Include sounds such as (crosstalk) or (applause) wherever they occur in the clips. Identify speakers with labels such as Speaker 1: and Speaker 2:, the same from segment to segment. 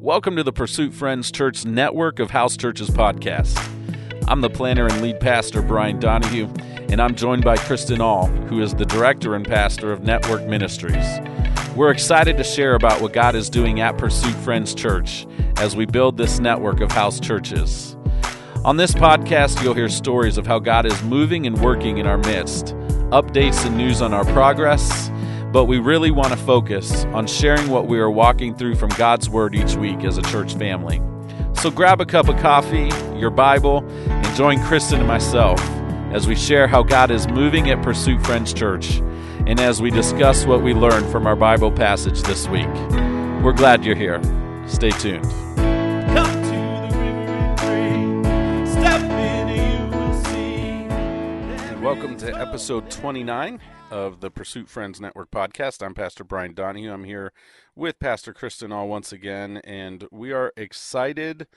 Speaker 1: Welcome to the Pursuit Friends Church network of house churches podcast. I'm the planner and lead pastor, Brian Donahue, and I'm joined by Kristen All, who is the director and pastor of Network Ministries. We're excited to share about what God is doing at Pursuit Friends Church as we build this network of house churches. On this podcast, you'll hear stories of how God is moving and working in our midst, updates and news on our progress but we really want to focus on sharing what we are walking through from God's Word each week as a church family. So grab a cup of coffee, your Bible, and join Kristen and myself as we share how God is moving at Pursuit Friends Church and as we discuss what we learned from our Bible passage this week. We're glad you're here. Stay tuned. Welcome to episode 29 of the Pursuit Friends Network podcast. I'm Pastor Brian Donahue. I'm here with Pastor Kristen All once again, and we are excited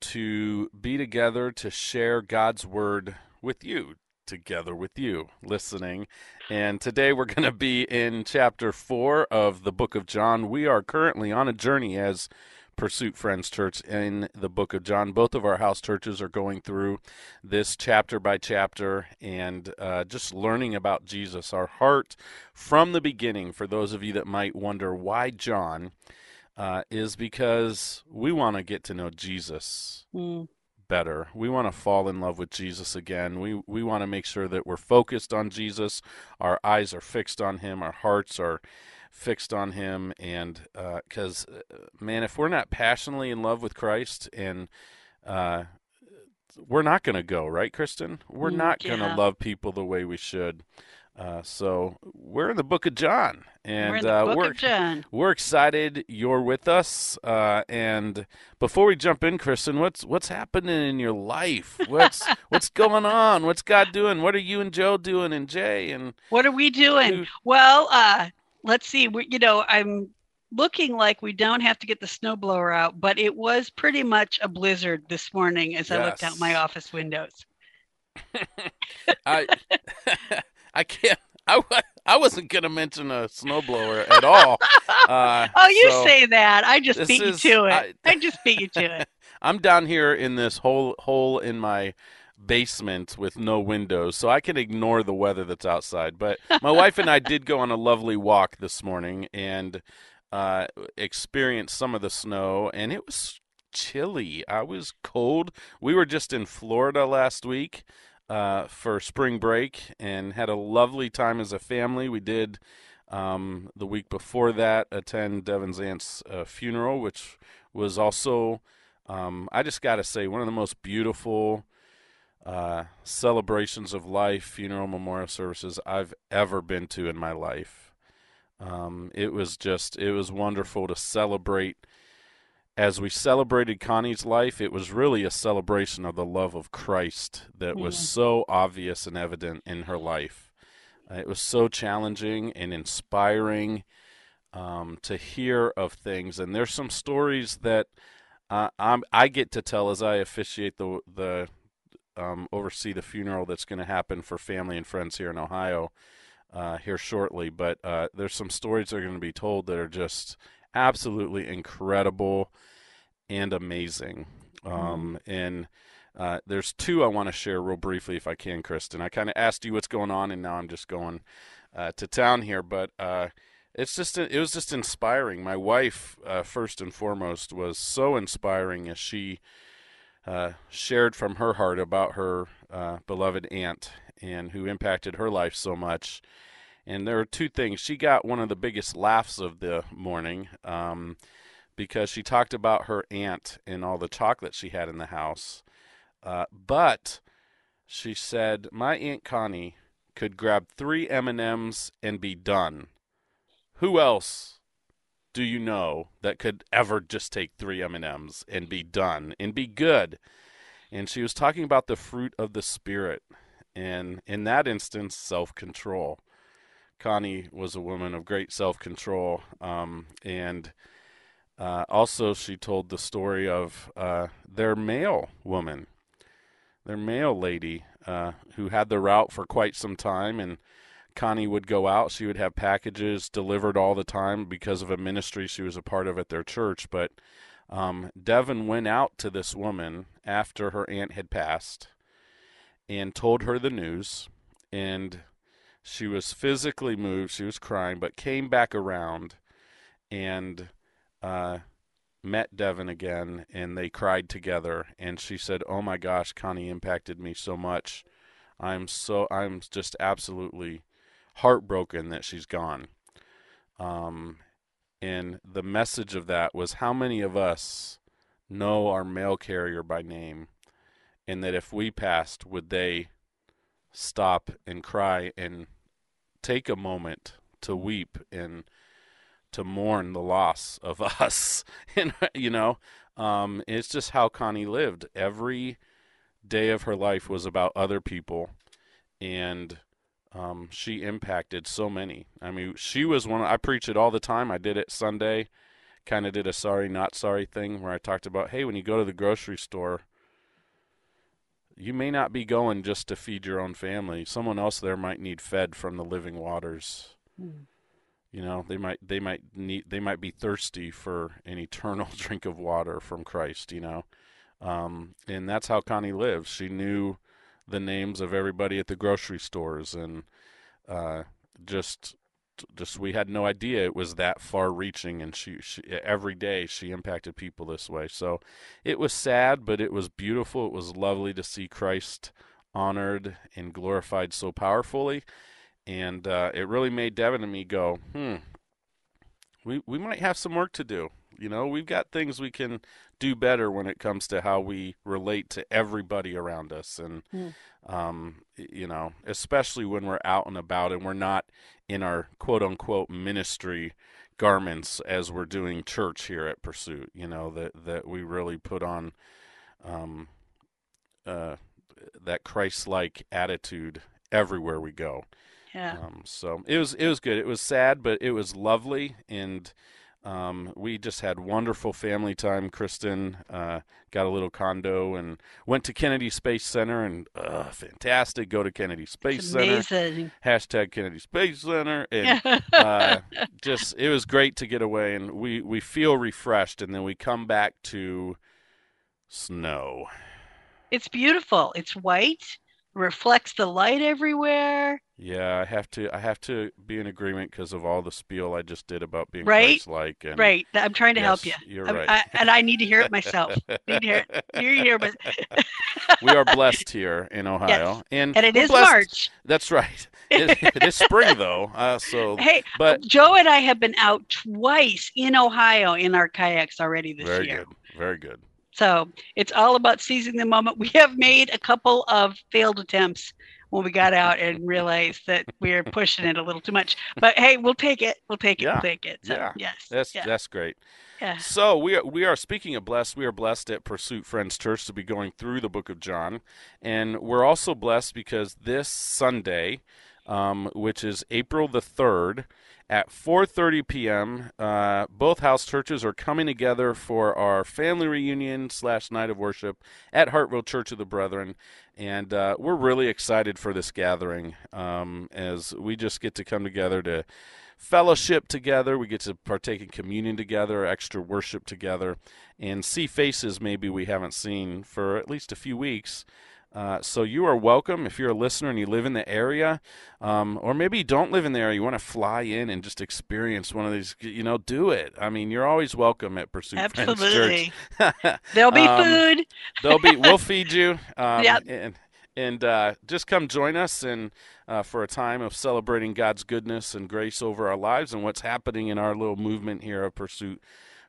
Speaker 1: to be together to share God's Word with you, together with you, listening. And today we're going to be in chapter 4 of the book of John. We are currently on a journey as Pursuit Friends Church in the book of John. Both of our house churches are going through this chapter by chapter and uh, just learning about Jesus. Our heart from the beginning, for those of you that might wonder why John, uh, is because we want to get to know Jesus. Mm. Better. We want to fall in love with Jesus again. We we want to make sure that we're focused on Jesus. Our eyes are fixed on Him. Our hearts are fixed on him and because uh, uh, man if we're not passionately in love with christ and uh, we're not going to go right kristen we're mm, not going to love people the way we should uh, so we're in the book of John, and
Speaker 2: we're, uh, we're, John.
Speaker 1: we're, excited you're with us. Uh, and before we jump in, Kristen, what's what's happening in your life? (laughs) What's what's going on? What's God doing? What are you and Joe doing, and Jay and
Speaker 2: what are we doing? well, uh, let's see. We, you know, I'm looking like we don't have to get the snowblower out, but it was pretty much a blizzard this morning as yes. I looked out my office windows. (laughs)
Speaker 1: I (laughs) I can't. I, I wasn't going to mention a snowblower at all. (laughs)
Speaker 2: Uh, oh, you so say that. I just beat is, you to it. I, I just beat you to it.
Speaker 1: I'm down here in this hole hole in my basement with no windows, so I can ignore the weather that's outside. But my wife and I did go on a lovely walk this morning and uh, experienced some of the snow, and it was chilly. I was cold. We were just in Florida last week uh, for spring break and had a lovely time as a family. We did. Um, the week before that, attend Devin's aunt's uh, funeral, which was also, um, I just got to say, one of the most beautiful uh, celebrations of life, funeral memorial services I've ever been to in my life. Um, it was just, it was wonderful to celebrate. As we celebrated Connie's life, it was really a celebration of the love of Christ that was so obvious and evident in her life. Uh, it was so challenging and inspiring um, to hear of things. And there's some stories that uh, i get to tell as I officiate the the um, oversee the funeral that's going to happen for family and friends here in Ohio uh, here shortly. But uh, there's some stories that are going to be told that are just absolutely incredible and amazing. Um, mm-hmm. And uh, there's two I want to share real briefly, if I can, Kristen. I kind of asked you what's going on, and now I'm just going uh, to town here. But uh, it's just it was just inspiring. My wife, uh, first and foremost, was so inspiring as she uh, shared from her heart about her uh, beloved aunt and who impacted her life so much. And there are two things. She got one of the biggest laughs of the morning um, because she talked about her aunt and all the chocolate she had in the house. Uh, but she said, "My aunt Connie could grab three M and M's and be done. Who else do you know that could ever just take three M&Ms and be done and be good? And she was talking about the fruit of the spirit and in that instance self-control. Connie was a woman of great self-control um, and uh, also she told the story of uh, their mail woman, their mail lady uh, who had the route for quite some time and Connie would go out. She would have packages delivered all the time because of a ministry she was a part of at their church. But Um, Devin went out to this woman after her aunt had passed and told her the news, and she was physically moved. She was crying, but came back around and uh, met Devin again, and they cried together. And she said, "Oh my gosh, Connie impacted me so much. I'm so I'm just absolutely heartbroken that she's gone." Um, and the message of that was how many of us know our mail carrier by name, and that if we passed, would they stop and cry and take a moment to weep and to mourn the loss of (laughs) us. and you know, um, it's just how Connie lived. Every day of her life was about other people, and um, she impacted so many. I mean, she was one. I preach it all the time. I did it Sunday. Kind of did a sorry not sorry thing where I talked about, hey, when you go to the grocery store, you may not be going just to feed your own family. Someone else there might need fed from the living waters. Mm. You know, they might they might need they might be thirsty for an eternal (laughs) drink of water from Christ. You know, um, and that's how Connie lives. She knew the names of everybody at the grocery stores, and uh, just just we had no idea it was that far reaching and she, she, every day she impacted people this way. So it was sad but it was beautiful. It was lovely to see christ honored and glorified so powerfully. And uh, it really made Devin and me go, hmm, we we might have some work to do. You know, we've got things we can do better when it comes to how we relate to everybody around us, and mm. um, you know, especially when we're out and about and we're not in our quote unquote ministry garments as we're doing church here at Pursuit. You know that that we really put on um, uh, that Christ-like attitude everywhere we go.
Speaker 2: Yeah. Um,
Speaker 1: so it was it was good. It was sad, but it was lovely, and um, we just had wonderful family time. Kristen uh, got a little condo and went to Kennedy Space Center, and uh, fantastic. Go to Kennedy Space Center. Hashtag Kennedy Space Center, and uh, (laughs) just it was great to get away, and we we feel refreshed, and then we come back to snow.
Speaker 2: It's beautiful. It's white reflects the light everywhere.
Speaker 1: Yeah, I have to. I have to be in agreement because of all the spiel I just did about being
Speaker 2: right,
Speaker 1: like.
Speaker 2: Right. I'm trying to yes, help you.
Speaker 1: You're
Speaker 2: I'm,
Speaker 1: right,
Speaker 2: I, and I need to hear it myself. (laughs) need to hear it. You're here, but
Speaker 1: we are blessed here in Ohio,
Speaker 2: yes.
Speaker 1: and
Speaker 2: and it is
Speaker 1: blessed.
Speaker 2: March.
Speaker 1: That's right. It, (laughs) it is spring though, uh, so
Speaker 2: hey,
Speaker 1: but
Speaker 2: Joe and I have been out twice in Ohio in our kayaks already this
Speaker 1: very
Speaker 2: year.
Speaker 1: Very good. Very good.
Speaker 2: So it's all about seizing the moment. We have made a couple of failed attempts when we got out and realized that we are pushing it a little too much. But hey, we'll take it. We'll take it.
Speaker 1: Yeah.
Speaker 2: We'll take it. So,
Speaker 1: yeah.
Speaker 2: Yes.
Speaker 1: That's
Speaker 2: yeah.
Speaker 1: that's great.
Speaker 2: Yeah.
Speaker 1: So we are we are speaking of blessed. We are blessed at Pursuit Friends Church to be going through the Book of John, and we're also blessed because this Sunday, um, which is April the third, at 4:30 p.m. Uh, both house churches are coming together for our family reunion slash night of worship at Hartville Church of the Brethren, and uh, we're really excited for this gathering um, as we just get to come together to fellowship together. We get to partake in communion together, extra worship together, and see faces maybe we haven't seen for at least a few weeks. Uh, so you are welcome if you're a listener and you live in the area, um, or maybe you don't live in the area. You want to fly in and just experience one of these. You know, do it. I mean, you're always welcome at Pursuit
Speaker 2: Absolutely.
Speaker 1: Friends Church. Absolutely. (laughs)
Speaker 2: There'll be um, food.
Speaker 1: there'll be. We'll feed you. (laughs) Um,
Speaker 2: yep.
Speaker 1: And, and uh, just come join us and uh, for a time of celebrating God's goodness and grace over our lives and what's happening in our little movement here at Pursuit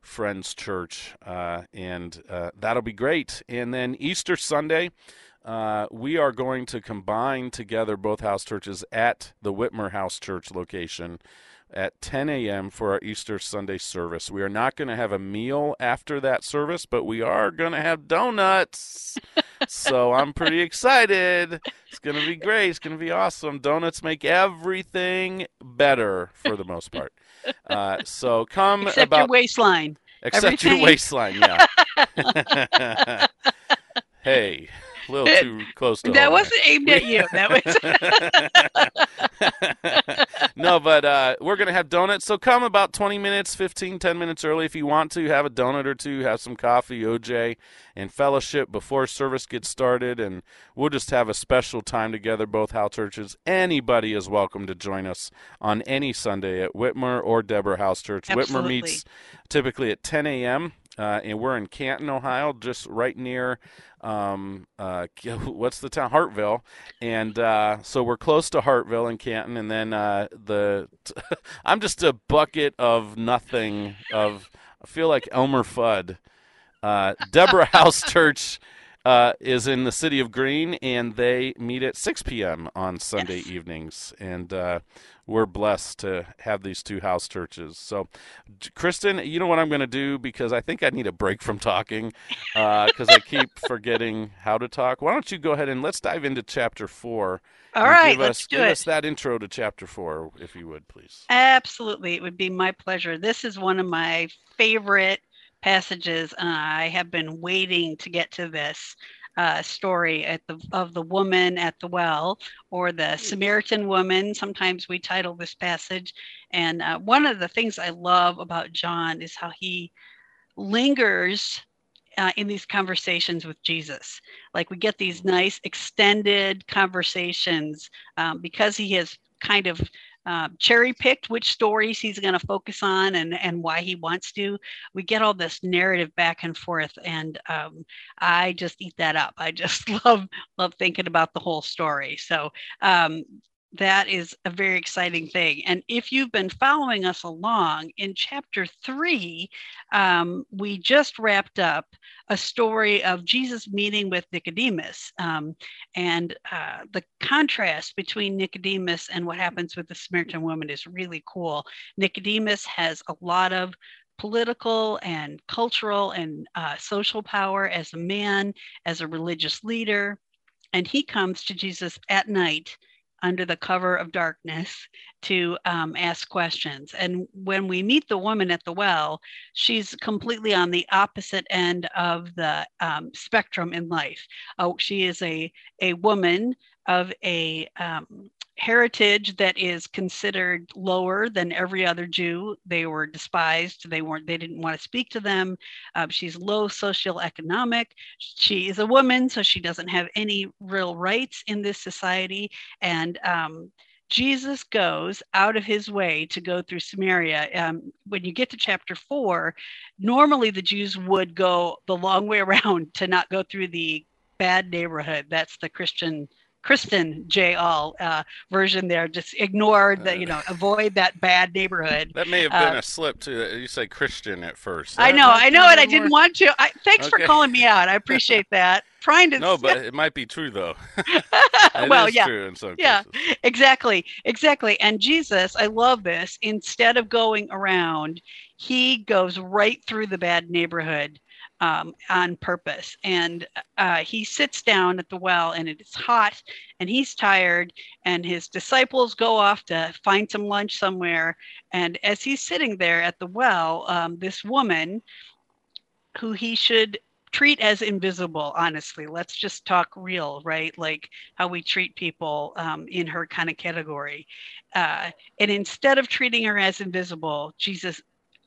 Speaker 1: Friends Church, uh, and uh, that'll be great. And then Easter Sunday, uh, we are going to combine together both house churches at the Whitmer House Church location at 10 a.m. for our Easter Sunday service. We are not going to have a meal after that service, but we are going to have donuts. (laughs) so I'm pretty excited. It's going to be great. It's going to be awesome. Donuts make everything better for the most part. Uh, so come
Speaker 2: except
Speaker 1: about
Speaker 2: your waistline.
Speaker 1: Except
Speaker 2: everything.
Speaker 1: your waistline, yeah. (laughs) (laughs) hey. A little too close to.
Speaker 2: That wasn't aimed at you. That
Speaker 1: was. (laughs) no, but uh, we're gonna have donuts. So come about 20 minutes, 15, 10 minutes early if you want to. Have a donut or two. Have some coffee, OJ, and fellowship before service gets started, and we'll just have a special time together. Both house churches. Anybody is welcome to join us on any Sunday at Whitmer or Deborah House Church.
Speaker 2: Absolutely.
Speaker 1: Whitmer meets typically at 10 a.m. Uh, and we're in Canton, Ohio, just right near um, uh, (laughs) what's the town Hartville, and uh, so we're close to Hartville and Canton, and then uh, the (laughs) I'm just a bucket of nothing. Of I feel like Elmer Fudd. Uh, Deborah (laughs) House Church uh, is in the city of Green, and they meet at 6 p.m. on Sunday yes. evenings. And uh, we're blessed to have these two house churches. So, Kristen, you know what I'm going to do because I think I need a break from talking because uh, I keep (laughs) forgetting how to talk. Why don't you go ahead and let's dive into chapter four.
Speaker 2: All right,
Speaker 1: give
Speaker 2: let's
Speaker 1: us,
Speaker 2: do
Speaker 1: give
Speaker 2: it.
Speaker 1: us that intro to chapter four, if you would, please.
Speaker 2: Absolutely, it would be my pleasure. This is one of my favorite passages. Uh, I have been waiting to get to this uh, story at the of the woman at the well or the Samaritan woman. Sometimes we title this passage. And uh, one of the things I love about John is how he lingers uh, in these conversations with Jesus. Like we get these nice extended conversations um, because he has kind of uh, cherry picked which stories he's going to focus on and, and why he wants to. We get all this narrative back and forth, and um, I just eat that up. I just (laughs) love love thinking about the whole story. So um, that is a very exciting thing. And if you've been following us along in chapter three, um, we just wrapped up a story of Jesus meeting with Nicodemus. Um, and uh, the contrast between Nicodemus and what happens with the Samaritan woman is really cool. Nicodemus has a lot of political and cultural and uh, social power as a man, as a religious leader. And he comes to Jesus at night under the cover of darkness to um, ask questions. And when we meet the woman at the well, she's completely on the opposite end of the um, spectrum in life. Oh, she is a, a woman of a um, heritage that is considered lower than every other Jew. They were despised. They weren't. They didn't want to speak to them. Uh, she's low socioeconomic. She is a woman, so she doesn't have any real rights in this society. And um, Jesus goes out of his way to go through Samaria. Um, when you get to chapter four, normally the Jews would go the long way (laughs) around to not go through the bad neighborhood. That's the Christian Kristen J. All uh, version there. Just ignore the, you know, avoid that bad neighborhood.
Speaker 1: That may have been uh, a slip too. You say Christian at first.
Speaker 2: I know, I know it. I didn't want to. I, thanks okay. for calling me out. I appreciate that. (laughs) Trying to.
Speaker 1: No, but it might be true though. (laughs) (laughs)
Speaker 2: well, yeah, yeah, cases. exactly, exactly. And Jesus, I love this. Instead of going around, he goes right through the bad neighborhood um, on purpose. And uh, he sits down at the well, and it's hot, and he's tired, and his disciples go off to find some lunch somewhere. And as he's sitting there at the well, um, this woman, who he should treat as invisible honestly let's just talk real right like how we treat people um, in her kind of category uh, and instead of treating her as invisible jesus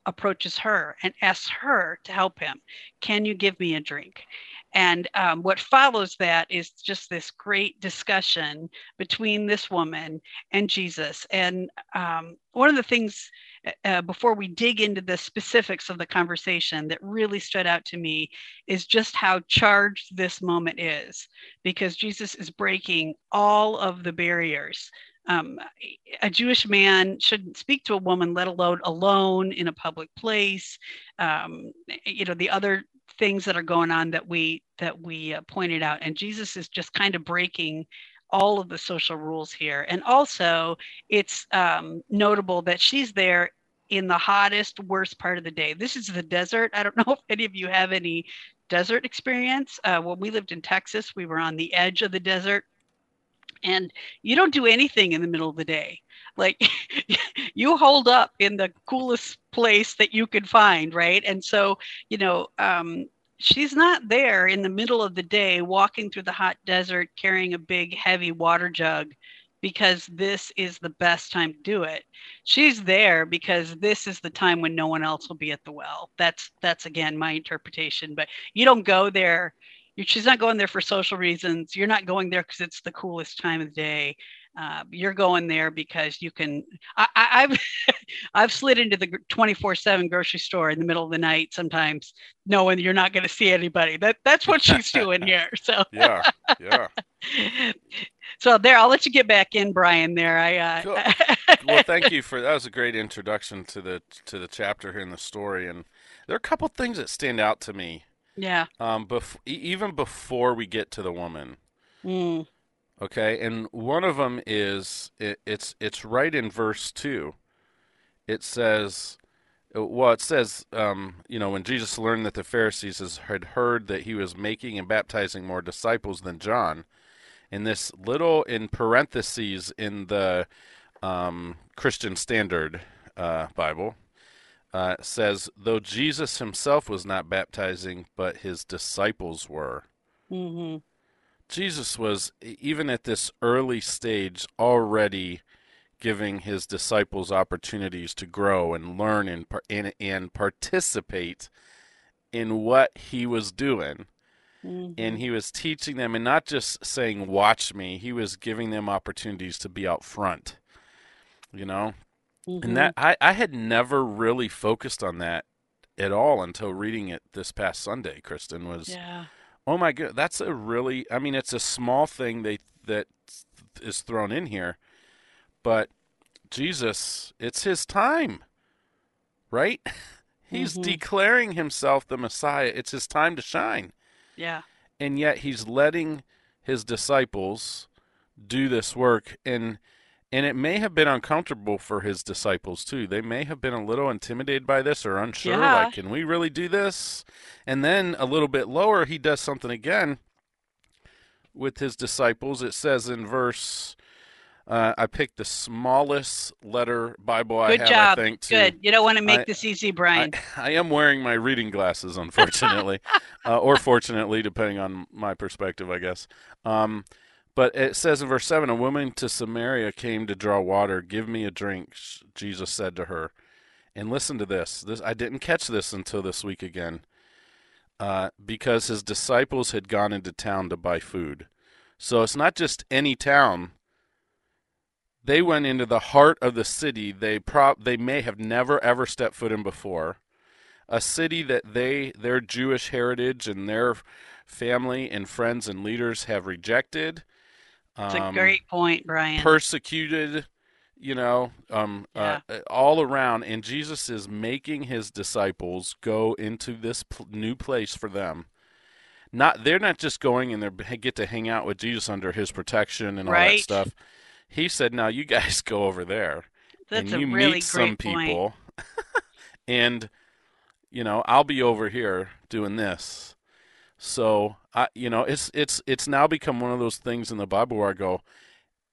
Speaker 2: approaches her and asks her to help him. Can you give me a drink? And um, what follows that is just this great discussion between this woman and Jesus. And um, one of the things uh, uh, before we dig into the specifics of the conversation that really stood out to me is just how charged this moment is, because Jesus is breaking all of the barriers um, a Jewish man shouldn't speak to a woman, let alone alone in a public place. Um, you know, the other things that are going on that we that we uh, pointed out, and Jesus is just kind of breaking all of the social rules here. And also, it's um, notable that she's there in the hottest, worst part of the day. This is the desert. I don't (laughs) know if any of you have any desert experience. Uh, when we lived in Texas, we were on the edge of the desert and you don't do anything in the middle of the day like (laughs) you hold up in the coolest place that you could find right and so you know um, she's not there in the middle of the day walking through the hot desert carrying a big heavy water jug because this is the best time to do it. She's there because this is the time when no one else will be at the well. That's that's again my interpretation, but you don't go there she's not going there for social reasons. You're not going there because it's the coolest time of the day. Uh, you're going there because you can. I, have (laughs) I've slid into the 24/7 grocery store in the middle of the night sometimes, knowing you're not going to see anybody. That that's what she's doing (laughs) here. So
Speaker 1: yeah, yeah. (laughs)
Speaker 2: so there, I'll let you get back in, Brian. There, I. Uh,
Speaker 1: cool. well, thank you for that. Was a great introduction to the to the chapter here in the story, and there are a couple things that stand out to me.
Speaker 2: Yeah.
Speaker 1: Um, bef- even before we get to the woman.
Speaker 2: Mm.
Speaker 1: Okay, and one of them is it, it's it's right in verse two. It says, uh, well, it says, um, you know, when Jesus learned that the Pharisees had heard that he was making and baptizing more disciples than John, in this little in parentheses in the um, Christian Standard uh, Bible, uh, says, though Jesus himself was not baptizing, but his disciples were.
Speaker 2: Mm-hmm.
Speaker 1: Jesus was, even at this early stage, already giving his disciples opportunities to grow and learn and, and, and participate in what he was doing. Mm-hmm. And he was teaching them and not just saying, Watch me, he was giving them opportunities to be out front. You know? Mm-hmm. And that I, I had never really focused on that at all until reading it this past Sunday, Kristen, was
Speaker 2: yeah
Speaker 1: Oh my god, that's a really I mean it's a small thing they that is thrown in here, but Jesus, it's his time. Right? (laughs) He's mm-hmm. declaring himself the Messiah. It's his time to shine.
Speaker 2: Yeah.
Speaker 1: And yet he's letting his disciples do this work and and it may have been uncomfortable for his disciples too. They may have been a little intimidated by this or unsure, yeah. like, can we really do this? And then a little bit lower, he does something again with his disciples. It says in verse, uh, I picked the smallest letter Bible
Speaker 2: Good
Speaker 1: I have,
Speaker 2: job.
Speaker 1: I think. To,
Speaker 2: Good. You don't want to make I, this easy, Brian.
Speaker 1: I, (laughs) I, am wearing my reading glasses, unfortunately, (laughs) uh, or fortunately, depending on my perspective, I guess. Um, but it says in verse 7 A woman to Samaria came to draw water. Give me a drink, Jesus said to her. And listen to this. this I didn't catch this until this week again. Uh, because his disciples had gone into town to buy food. So it's not just any town. They went into the heart of the city they pro- they may have never ever stepped foot in before. A city that they their Jewish heritage and their family and friends and leaders have rejected
Speaker 2: it's um, a great point, Brian.
Speaker 1: Persecuted, you know, um, uh, yeah. uh, all around, and Jesus is making his disciples go into this pl- new place for them. Not they're not just going and they get to hang out with Jesus under his protection and all
Speaker 2: right.
Speaker 1: that stuff. He said, "Now you guys (laughs) go over there,
Speaker 2: That's
Speaker 1: and you
Speaker 2: really
Speaker 1: meet some people, (laughs) and you know I'll be over here doing this." So I, you know, it's it's it's now become one of those things in the Bible where I go,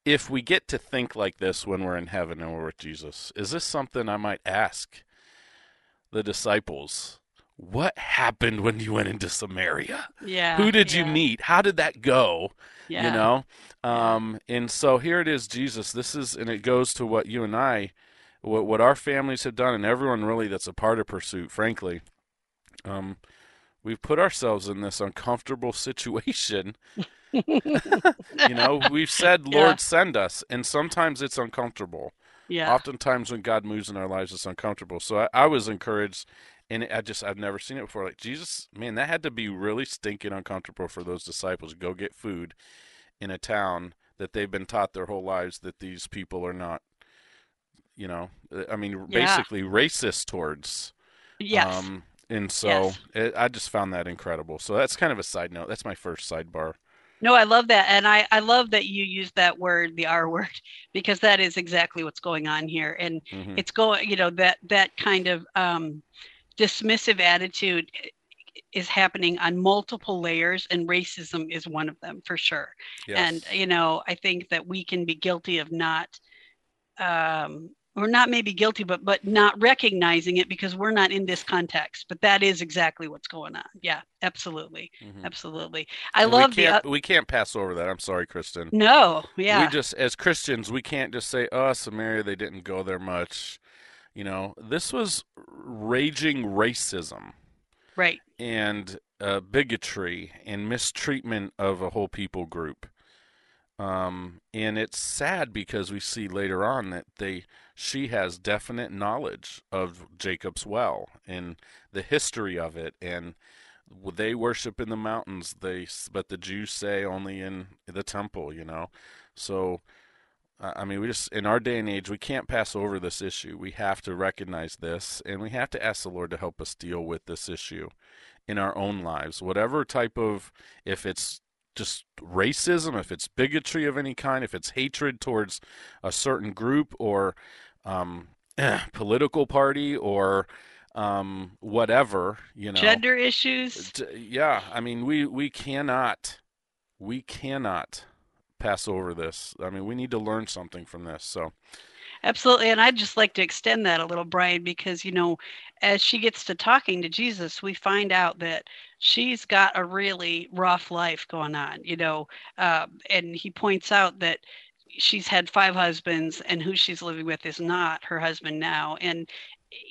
Speaker 1: if we get to think like this when we're in heaven and we're with Jesus, is this something I might ask the disciples? What happened when you went into Samaria?
Speaker 2: Yeah.
Speaker 1: Who did
Speaker 2: yeah.
Speaker 1: you meet? How did that go?
Speaker 2: Yeah.
Speaker 1: You know? Um, and so here it is, Jesus. This is, and it goes to what you and I, what, what our families have done, and everyone really that's a part of Pursuit, frankly. Um, we've put ourselves in this uncomfortable situation. (laughs) you know, we've said, Lord, yeah. send us. And sometimes it's uncomfortable.
Speaker 2: Yeah.
Speaker 1: Oftentimes when God moves in our lives, it's uncomfortable. So I, I was encouraged. And I just, I've never seen it before. Like, Jesus, man, that had to be really stinking uncomfortable for those disciples to go get food in a town that they've been taught their whole lives that these people are not, you know, I mean, yeah. basically racist towards.
Speaker 2: Yes.
Speaker 1: Um, and so
Speaker 2: yes.
Speaker 1: it, I just found that incredible. So that's kind of a side note. That's my first sidebar.
Speaker 2: No, I love that. And I, I love that you use that word, the R word, (laughs) because that is exactly what's going on here. And mm-hmm. it's going, you know, that, that kind of um, dismissive attitude is happening on multiple layers and racism is one of them for sure.
Speaker 1: Yes.
Speaker 2: And, you know, I think that we can be guilty of not um, or not maybe guilty but but not recognizing it because we're not in this context but that is exactly what's going on. Yeah absolutely. Mm-hmm. absolutely. I and love
Speaker 1: we
Speaker 2: can't,
Speaker 1: the we can't pass over that. I'm sorry kristen.
Speaker 2: No yeah.
Speaker 1: We just as christians we can't just say oh samaria they didn't go there much. You know this was raging racism
Speaker 2: right.
Speaker 1: and uh, bigotry and mistreatment of a whole people group. Um, and it's sad because we see later on that they she has definite knowledge of Jacob's well and the history of it and they worship in the mountains. They but the Jews say only in the temple you know? So I mean we just in our day and age we can't pass over this issue. We have to recognize this and we have to ask the Lord to help us deal with this issue in our own lives. Whatever type of if it's just racism, if it's bigotry of any kind, if it's hatred towards a certain group or um, (clears throat) political party or um, whatever, you know,
Speaker 2: gender issues.
Speaker 1: yeah, I mean, we we cannot, we cannot pass over this. I mean, we need to learn something from this. So,
Speaker 2: Absolutely. And I'd just like to extend that a little, Brian, because, you know, as she gets to talking to Jesus, we find out that she's got a really rough life going on, you know. Um, and he points out that she's had five husbands and who she's living with is not her husband now. And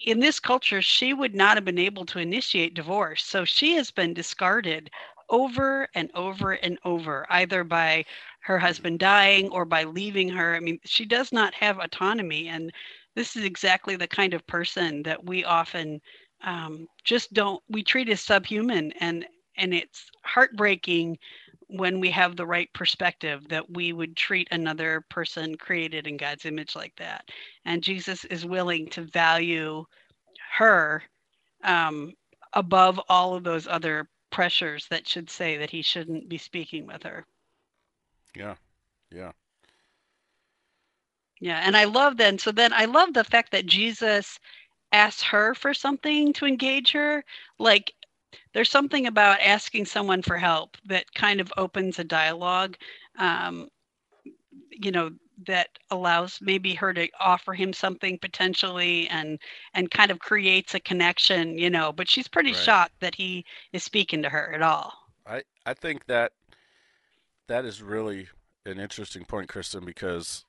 Speaker 2: in this culture, she would not have been able to initiate divorce. So she has been discarded over and over and over, either by her husband dying or by leaving her. I mean, she does not have autonomy. And this is exactly the kind of person that we often um, just don't, we treat as subhuman. And, and it's heartbreaking when we have the right perspective that we would treat another person created in God's image like that. And Jesus is willing to value her um, above all of those other pressures that should say that he shouldn't be speaking with her.
Speaker 1: Yeah. Yeah.
Speaker 2: Yeah. And I love then, so then I love the fact that Jesus asks her for something to engage her. Like there's something about asking someone for help that kind of opens a dialogue, um, you know, that allows maybe her to offer him something potentially and and kind of creates a connection you know but she's pretty right. shocked that he is speaking to her at all
Speaker 1: i i think that that is really an interesting point, Kristen, because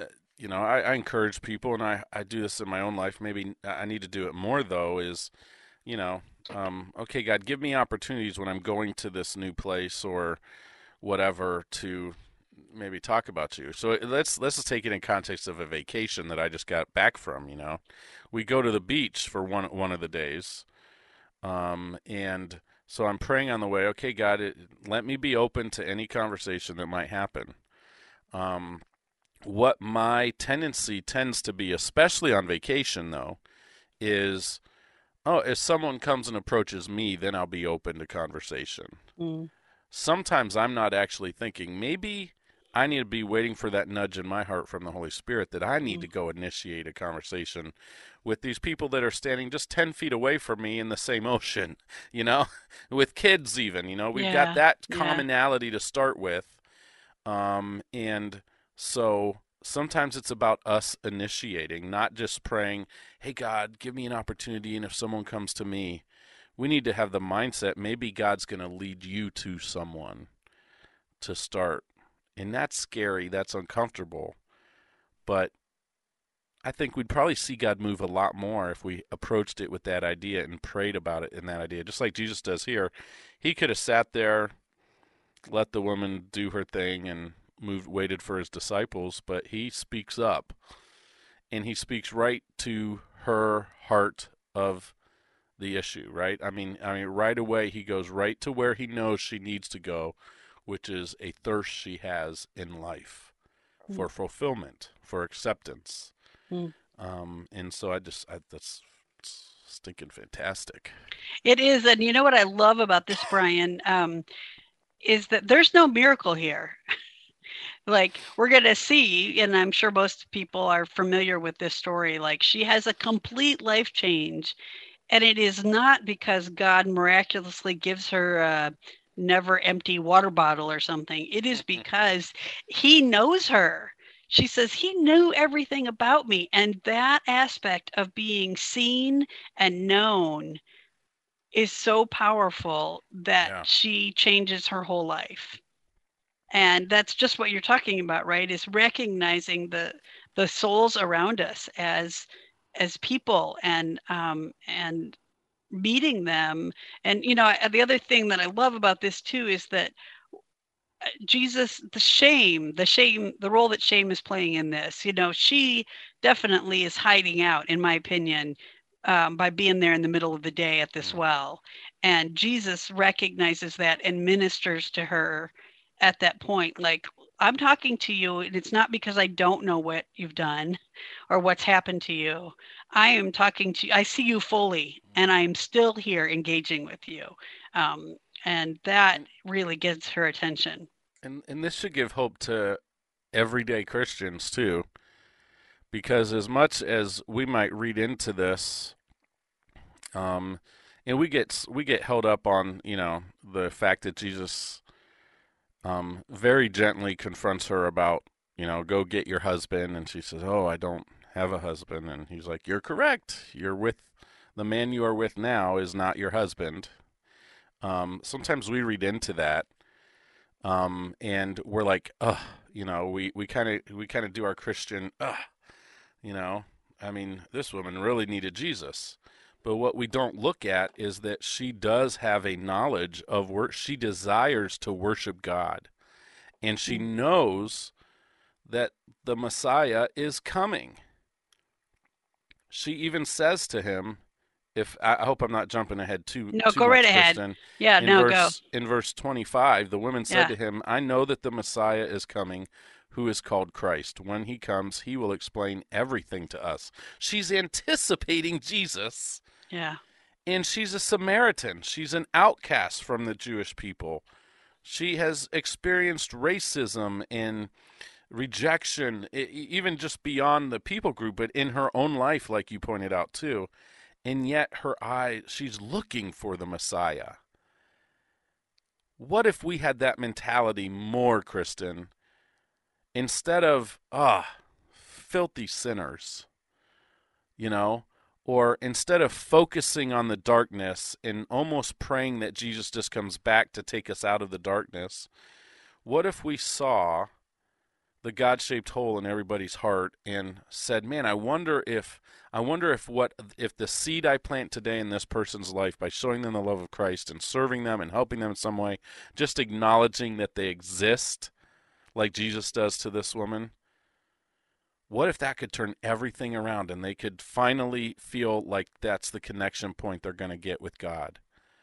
Speaker 1: uh, you know I, I, encourage people, and I I do this in my own life. Maybe I need to do it more though. Is you know, um, okay, God, give me opportunities when I'm going to this new place or whatever to maybe talk about you. So let's let's just take it in context of a vacation that I just got back from. You know, we go to the beach for one one of the days, um, and so I'm praying on the way, okay, God, it, let me be open to any conversation that might happen. Um, what my tendency tends to be, especially on vacation, though, is oh, if someone comes and approaches me, then I'll be open to conversation. Mm. Sometimes I'm not actually thinking, maybe I need to be waiting for that nudge in my heart from the Holy Spirit that I need mm. to go initiate a conversation with these people that are standing just 10 feet away from me in the same (laughs) ocean, you know, (laughs) with kids, even, you know, we've yeah, got that commonality yeah. to start with. Um, and so sometimes it's about us initiating, not just praying, hey, God, give me an opportunity. And if someone comes to me, we need to have the mindset maybe God's going to lead you to someone to start. And that's scary, that's uncomfortable. But I think we'd probably see God move a lot more if we approached it with that idea and prayed about it in that idea, just like Jesus does here. He could have sat there, let the woman do her thing, and moved, waited for his disciples, but he speaks up, and he speaks right to her heart of the issue. Right? I mean, I mean, right away he goes right to where he knows she needs to go, which is a thirst she has in life for fulfillment, for acceptance Mm. Um, and so I just I, that's stinking fantastic.
Speaker 2: It is, and you know what I love about this, Brian, um, is that there's no miracle here. (laughs) like we're going to see and i'm sure most people are familiar with this story like she has a complete life change and it is not because god miraculously gives her a never empty water bottle or something. It is mm-hmm. because he knows her. She says he knew everything about me and that aspect of being seen and known is so powerful that yeah. she changes her whole life and that's just what you're talking about right? Is recognizing the the souls around us as as people and um and meeting them. And you know the other thing that i love about this too is that uh, jesus the shame the shame the role that shame is playing in this you know she definitely is hiding out in my opinion um, by being there in the middle of the day at this mm. well. And jesus recognizes that and ministers to her at that point like i'm talking to you and it's not because i don't know what you've done or what's happened to you. I am talking to i see you fully and i'm still here engaging with you. Um, and that really gets her attention.
Speaker 1: And and this should give hope to everyday christians too because as much as we might read into this um and we get we get held up on you know the fact that jesus um, very gently confronts her about, you know, go get your husband. And she says, Oh, I don't have a husband. And he's like, You're correct. You're with the man you are with now is not your husband. Um, sometimes we read into that. Um, and we're like, ugh, you know, we, we kind of, we kind of do our Christian, ugh, you know, I mean, this woman really needed Jesus. But what we don't look at is that she does have a knowledge of where she desires to worship God. And she mm. knows that the Messiah is coming. She even says to him, if I hope I'm not jumping ahead too
Speaker 2: no
Speaker 1: too
Speaker 2: go
Speaker 1: right
Speaker 2: ahead
Speaker 1: Kristen,
Speaker 2: yeah
Speaker 1: in
Speaker 2: no
Speaker 1: verse,
Speaker 2: go
Speaker 1: in verse 25 the woman said yeah. to him I know that the Messiah is coming who is called Christ when he comes he will explain everything to us she's anticipating Jesus
Speaker 2: yeah.
Speaker 1: And she's a Samaritan. She's an outcast from the Jewish people. She has experienced racism and rejection, even just beyond the people group, but in her own life, like you pointed out too. And yet, her eye, she's looking for the Messiah. What if we had that mentality more, Kristen? Instead of, ah, filthy sinners, you know, or instead of focusing on the darkness and almost praying that Jesus just comes back to take us out of the darkness, what if we saw the God-shaped hole in everybody's heart and said, "Man, I wonder if I wonder if what if the seed I plant today in this person's life by showing them the love of Christ and serving them and helping them in some way, just acknowledging that they exist like Jesus does to this woman, what if that could turn everything around and they could finally feel like that's the connection point they're going to get with God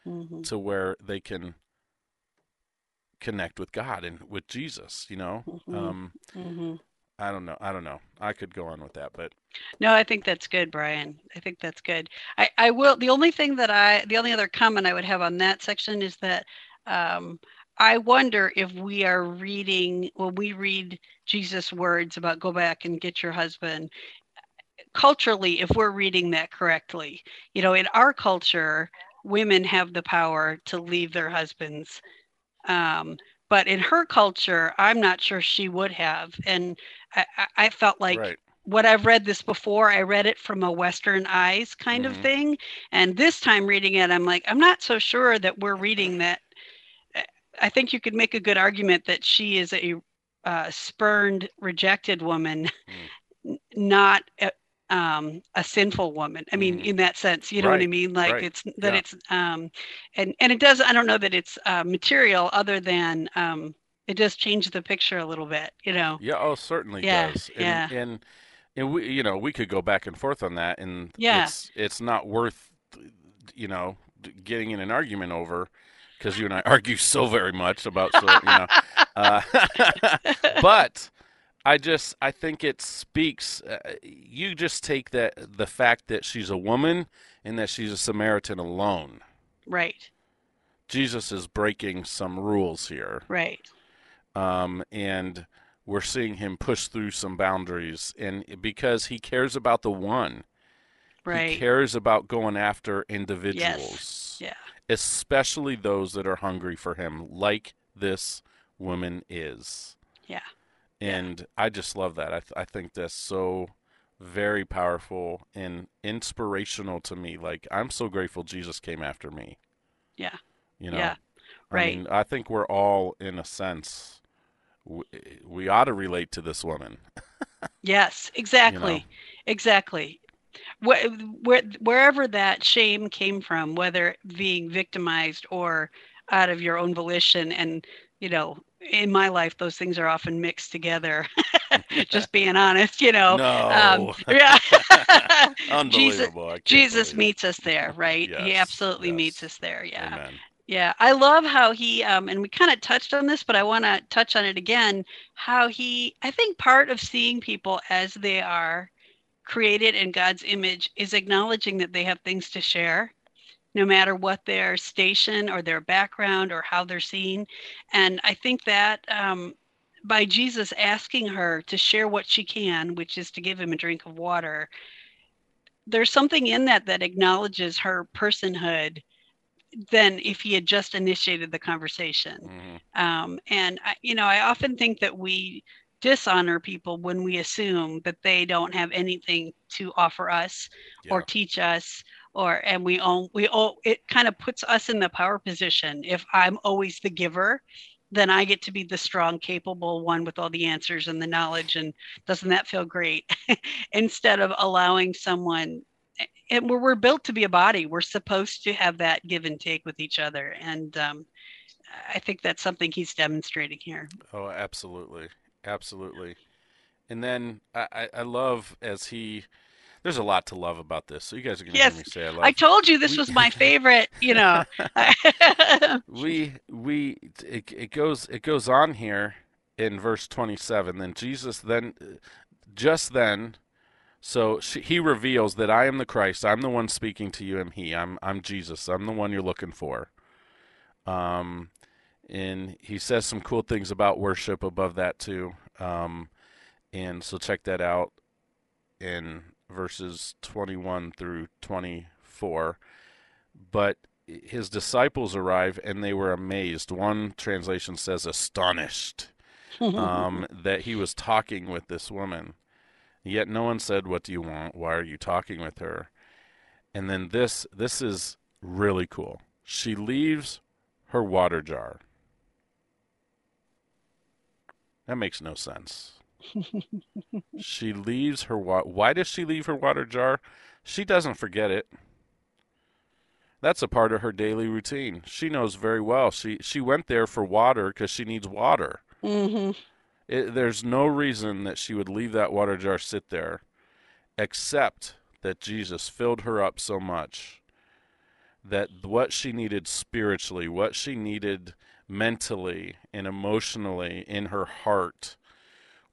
Speaker 1: mm-hmm. to where they can connect with God and with Jesus, you know? Mm-hmm. Um, mm-hmm. I don't know. I don't know. I could go on with that, but
Speaker 2: no, I think that's good, Brian. I think that's good. I, I will. The only thing that I, the only other comment I would have on that section is that um, I wonder if we are reading, when we read Jesus' words about go back and get your husband, culturally, if we're reading that correctly. You know, in our culture, women have the power to leave their husbands. Um, but in her culture, I'm not sure she would have. And I, I felt like right. what I've read this before, I read it from a Western eyes kind mm-hmm. of thing. And this time reading it, I'm like, I'm not so sure that we're reading that I think you could make a good argument that she is a uh, spurned, rejected woman, (laughs) mm. not a, um, a sinful woman. I mean, mm. in that sense, you know right. what I mean? Like right. it's that yeah. it's um, and and it does. I don't know that it's uh, material other than um, it does change the picture a little bit. You know?
Speaker 1: Yeah. Oh, certainly
Speaker 2: yeah,
Speaker 1: does.
Speaker 2: And, yeah.
Speaker 1: And and we, you know, we could go back and forth on that, and
Speaker 2: yeah.
Speaker 1: it's it's not worth, you know, getting in an argument over because you and I (laughs) argue so very much about so you know. Uh, (laughs) but I just I think it speaks. Uh, you just take that the fact that she's a woman and that she's a Samaritan alone.
Speaker 2: Right.
Speaker 1: Jesus is breaking some rules here.
Speaker 2: Right.
Speaker 1: Um, and we're seeing him push through some boundaries, and because he cares about the one.
Speaker 2: Right.
Speaker 1: He cares about going after individuals.
Speaker 2: Yes. Yeah
Speaker 1: especially those that are hungry for him, like this woman is.
Speaker 2: Yeah.
Speaker 1: And yeah. I just love that. I, th- I think that's so very powerful and inspirational to me. Like, I'm so grateful Jesus came after me.
Speaker 2: Yeah.
Speaker 1: You know?
Speaker 2: Yeah. Right.
Speaker 1: I mean, I think we're all, in a sense, we, we ought to relate to this woman. (laughs)
Speaker 2: yes, exactly. You know? Exactly. Where, where, wherever that shame came from, whether being victimized or out of your own volition, and you know, in my life, those things are often mixed together. (laughs) Just (laughs) being honest, you know.
Speaker 1: No. Um, (laughs)
Speaker 2: yeah.
Speaker 1: Unbelievable.
Speaker 2: Jesus, Jesus meets us there, right? Yes, he absolutely
Speaker 1: yes.
Speaker 2: meets us there. Yeah.
Speaker 1: Amen.
Speaker 2: Yeah, I love how he, um, and we kind of touched on this, but I want to touch on it again. How he, I think part of seeing people as they are created in God's image is acknowledging that they have things to share, no matter what their station or their background or how they're seen. And I think that um, by Jesus asking her to share what she can, which is to give him a drink of water, there's something in that that acknowledges her personhood than if he had just initiated the conversation. Mm-hmm. Um, and I, you know, I often think that we dishonor people when we assume that they don't have anything to offer us yeah. or teach us or and we own we all it kind of puts us in the power position. If i'm always the giver then i get to be the strong capable one with all the answers and the knowledge and doesn't that feel great? (laughs) Instead of allowing someone and we're, we're built to be a body. We're supposed to have that give and take with each other and um, i think that's something he's demonstrating here.
Speaker 1: Oh absolutely absolutely and then i i love as he there's a lot to love about this. So you guys are going to
Speaker 2: yes,
Speaker 1: hear me say I love.
Speaker 2: I told you this we, was (laughs) my favorite. You know. (laughs)
Speaker 1: we we it, it goes it goes on here in verse 27. Then Jesus then just then so she, he reveals that I am the Christ. I'm the one speaking to you. Am he? I'm I'm Jesus. I'm the one you're looking for. Um, and he says some cool things about worship above that too. Um, and so check that out in verses 21 through 24. But his disciples arrive and they were amazed. One translation says astonished um, (laughs) that he was talking with this woman. Yet no one said, "What do you want? Why are you talking with her?" And then this this is really cool. She leaves her water jar. That makes no sense. she leaves her water. Why does she leave her water jar? She doesn't forget it. That's a part of her daily routine. She knows very well. She she went there for water because she needs water.
Speaker 2: Mm-hmm.
Speaker 1: It, there's no reason that she would leave that water jar sit there, except that Jesus filled her up so much that what she needed spiritually, what she needed mentally and emotionally in her heart,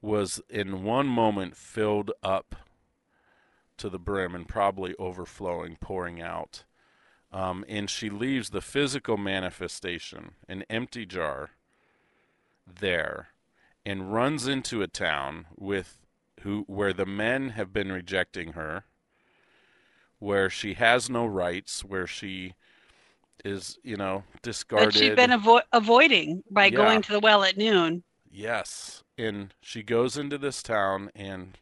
Speaker 1: was in one moment filled up to the brim and probably overflowing, pouring out. Um, and she leaves the physical manifestation, an empty jar, there and runs into a town with who where the men have been rejecting her, where she has no rights, where she is, you know, discarded.
Speaker 2: But she'd been avo- avoiding by yeah. going to the well at noon.
Speaker 1: Yes, and she goes into this town and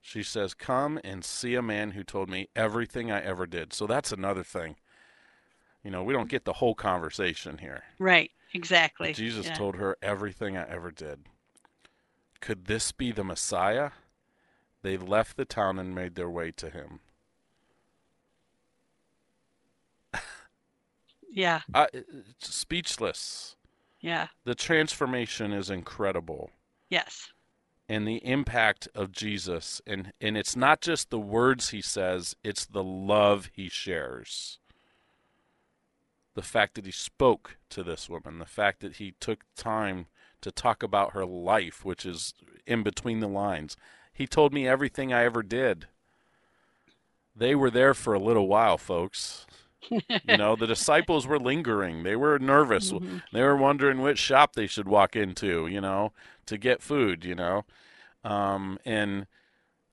Speaker 1: she says, "Come and see a man who told me everything I ever did." So that's another thing. You know, we don't get the whole conversation here.
Speaker 2: Right. Exactly.
Speaker 1: But Jesus
Speaker 2: yeah.
Speaker 1: told her everything I ever did. Could this be the Messiah? They left the town and made their way to him.
Speaker 2: Yeah.
Speaker 1: I, uh, speechless.
Speaker 2: Yeah.
Speaker 1: The transformation is incredible.
Speaker 2: Yes.
Speaker 1: And the impact of Jesus and and it's not just the words he says, it's the love he shares. The fact that he spoke to this woman, the fact that he took time to talk about her life, which is in between the lines. He told me everything I ever did. They were there for a little while, folks. You know, the disciples were lingering. They were nervous. Mm-hmm. They were wondering which shop they should walk into, you know, to get food, you know. Um, and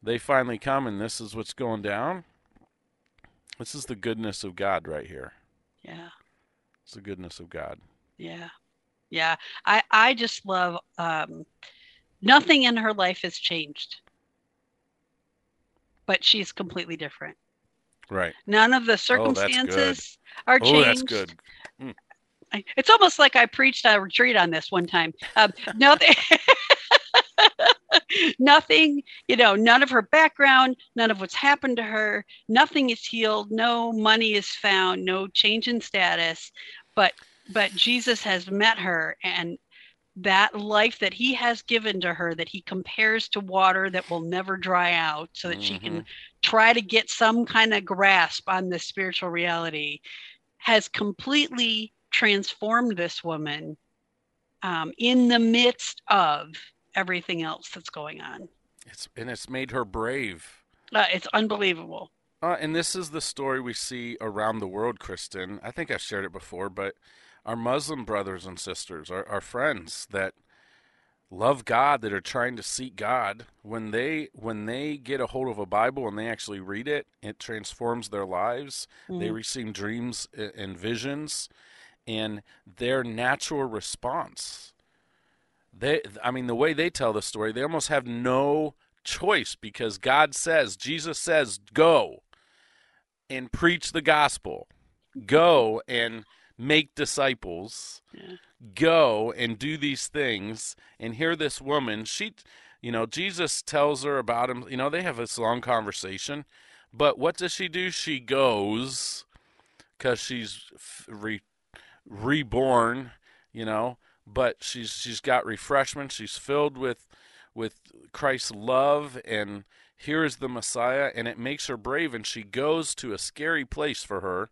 Speaker 1: they finally come, and this is what's going down. This is the goodness of God right here.
Speaker 2: Yeah.
Speaker 1: It's the goodness of God.
Speaker 2: Yeah yeah i i just love um Nothing in her life has changed, but she's completely different.
Speaker 1: Right.
Speaker 2: None of the circumstances
Speaker 1: oh,
Speaker 2: are changed.
Speaker 1: Oh, that's good.
Speaker 2: Mm. It's almost like I preached a retreat on this one time. Um, no, (laughs) nothing, you know, none of her background, none of what's happened to her, nothing is healed, no money is found, no change in status, but but Jesus has met her and that life that he has given to her that he compares to water that will never dry out so that mm-hmm. she can mm-hmm. try to get some kind of grasp on this spiritual reality has completely transformed this woman um, in the midst of everything else that's going on.
Speaker 1: It's and it's made her brave.
Speaker 2: Uh, it's unbelievable.
Speaker 1: Uh, and this is the story we see around the world, Kristen. I think I've shared it before, but our Muslim brothers and sisters, our, our friends that love God, that are trying to seek God, when they when they get a hold of a Bible and they actually read it, it transforms their lives. Mm-hmm. They receive dreams and visions, and their natural response. They, I mean, the way they tell the story, they almost have no choice because God says, Jesus says, go and preach the gospel, go and make disciples. Yeah. Go and do these things. And hear this woman, she, you know, Jesus tells her about him. You know, they have this long conversation. But what does she do? She goes because she's re- reborn, you know, but she's she's got refreshment. She's filled with with Christ's love and here is the Messiah and it makes her brave and she goes to a scary place for her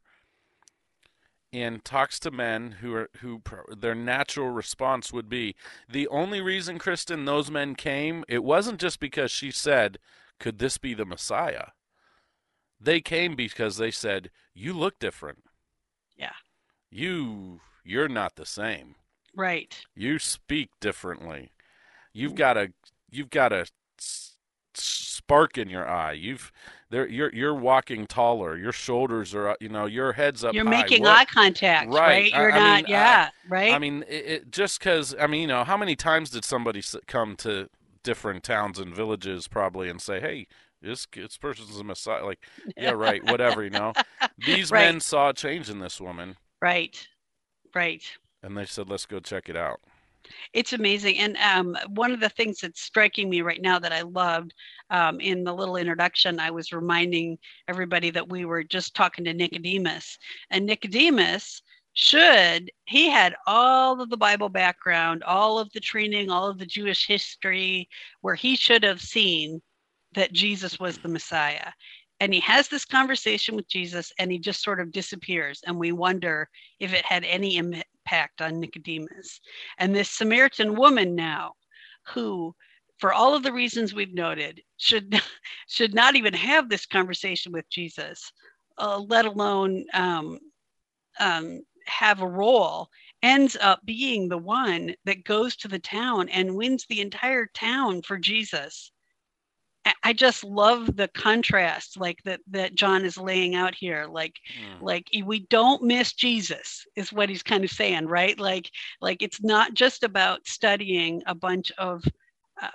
Speaker 1: and talks to men who are who their natural response would be the only reason Kristen those men came it wasn't just because she said could this be the Messiah they came because they said you look different.
Speaker 2: Yeah.
Speaker 1: You you're not the same.
Speaker 2: Right.
Speaker 1: You speak differently. You've got a you've got a spark in your eye you've there you're you're walking taller. Your shoulders are you know your head's up.
Speaker 2: You're
Speaker 1: high.
Speaker 2: making
Speaker 1: what?
Speaker 2: eye contact, right? right? You're I, not, I mean, yeah, right.
Speaker 1: I mean, it, it, just because I mean, you know, how many times did somebody come to different towns and villages probably and say, "Hey, this this person's a messiah." Like, yeah, (laughs) right, whatever, you know. These right. men saw a change in this woman.
Speaker 2: Right. Right.
Speaker 1: And they said, "Let's go check it out."
Speaker 2: It's amazing. And um, one of the things that's striking me right now that I loved um, in the little introduction, I was reminding everybody that we were just talking to Nicodemus. And Nicodemus should, he had all of the Bible background, all of the training, all of the Jewish history, where he should have seen that Jesus was the Messiah and he has this conversation with Jesus and he just sort of disappears and we wonder if it had any impact on Nicodemus. And this Samaritan woman now who for all of the reasons we've noted should (laughs) should not even have this conversation with Jesus, uh, let alone um, um, have a role ends up being the one that goes to the town and wins the entire town for Jesus I just love the contrast like that that John is laying out here like mm. like we don't miss Jesus is what he's kind of saying right? Like like it's not just about studying a bunch of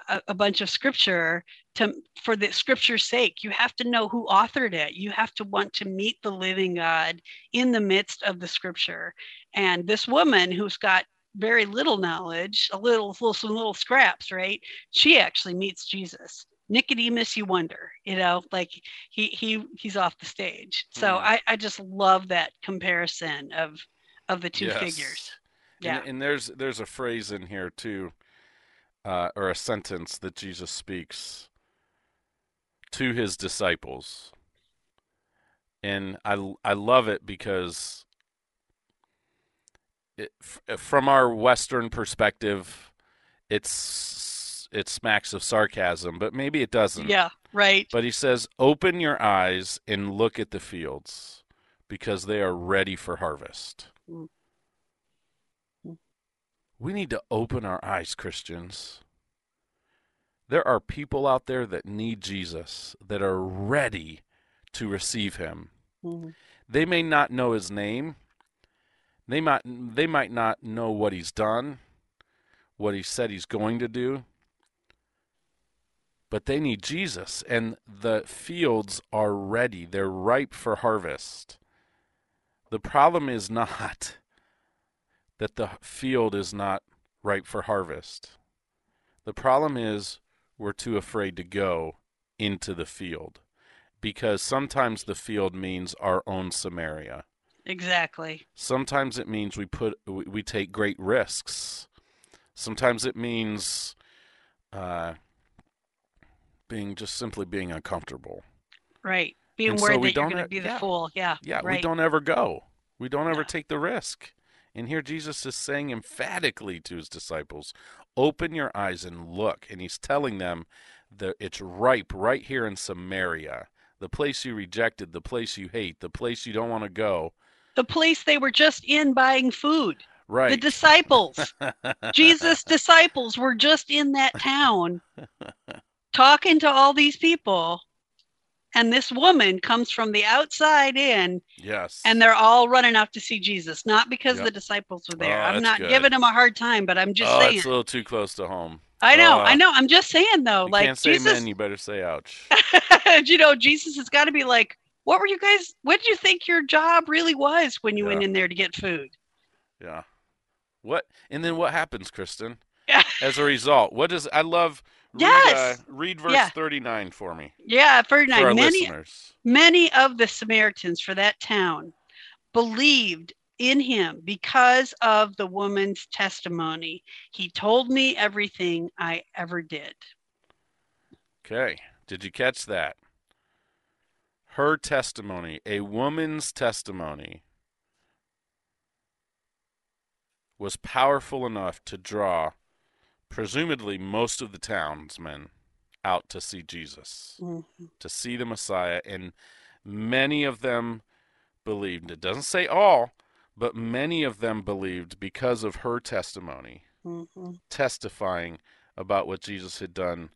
Speaker 2: a, a bunch of scripture to for the scripture's sake. You have to know who authored it. You have to want to meet the living God in the midst of the scripture. And this woman who's got very little knowledge a little, little some little scraps right? She actually meets Jesus Nicodemus, you wonder, you know, like he he he's off the stage. So mm. I I just love that comparison of of the two yes. figures.
Speaker 1: Yeah, and, and, there's there's a phrase in here too, uh, or a sentence that Jesus speaks to his disciples, and I I love it because it, from our Western perspective, it's it smacks of sarcasm, but maybe it doesn't.
Speaker 2: Yeah, right.
Speaker 1: But he says, "Open your eyes and look at the fields, because they are ready for harvest." Mm. We need to open our eyes, Christians. There are people out there that need Jesus, that are ready to receive him. Mm-hmm. They may not know his name. They might they might not know what he's done, what he said he's going to do, but they need Jesus, and the fields are ready. They're ripe for harvest. The problem is not (laughs) that the field is not ripe for harvest. The problem is we're too afraid to go into the field because sometimes the field means our own Samaria.
Speaker 2: Exactly.
Speaker 1: Sometimes it means we put we take great risks. Sometimes it means uh, being just simply being uncomfortable.
Speaker 2: Right. Being and worried so that you're going to be the yeah, fool. Yeah.
Speaker 1: Yeah.
Speaker 2: Right.
Speaker 1: We don't ever go. We don't ever take the risk. And here Jesus is saying emphatically to his disciples, open your eyes and look. And he's telling them that it's ripe right here in Samaria, the place you rejected, the place you hate, the place you don't want to go.
Speaker 2: The place they were just in buying food.
Speaker 1: Right.
Speaker 2: The disciples, (laughs) Jesus' disciples were just in that town (laughs) talking to all these people and this woman comes from the outside in.
Speaker 1: Yes.
Speaker 2: And they're all running out to see Jesus, not because yep. the disciples were there. Oh, I'm not good. giving them a hard time, but I'm just
Speaker 1: oh,
Speaker 2: saying.
Speaker 1: it's a little too close to home.
Speaker 2: I know, uh, I know. I'm just saying though,
Speaker 1: you
Speaker 2: like
Speaker 1: can't say
Speaker 2: Jesus,
Speaker 1: you better say ouch. (laughs)
Speaker 2: you know, Jesus has got to be like, what were you guys? What did you think your job really was when you yeah. went in there to get food?
Speaker 1: Yeah. What? And then what happens, Kristen? As a result, what does I love? Read, yes. Uh, read verse yeah. 39 for me.
Speaker 2: Yeah, 39. For many, listeners. many of the Samaritans for that town believed in him because of the woman's testimony. He told me everything I ever did.
Speaker 1: Okay. Did you catch that? Her testimony, a woman's testimony, was powerful enough to draw presumably most of the townsmen out to see Jesus, mm-hmm. to see the Messiah, and many of them believed. It doesn't say all, but many of them believed because of her testimony, mm-hmm. testifying about what Jesus had done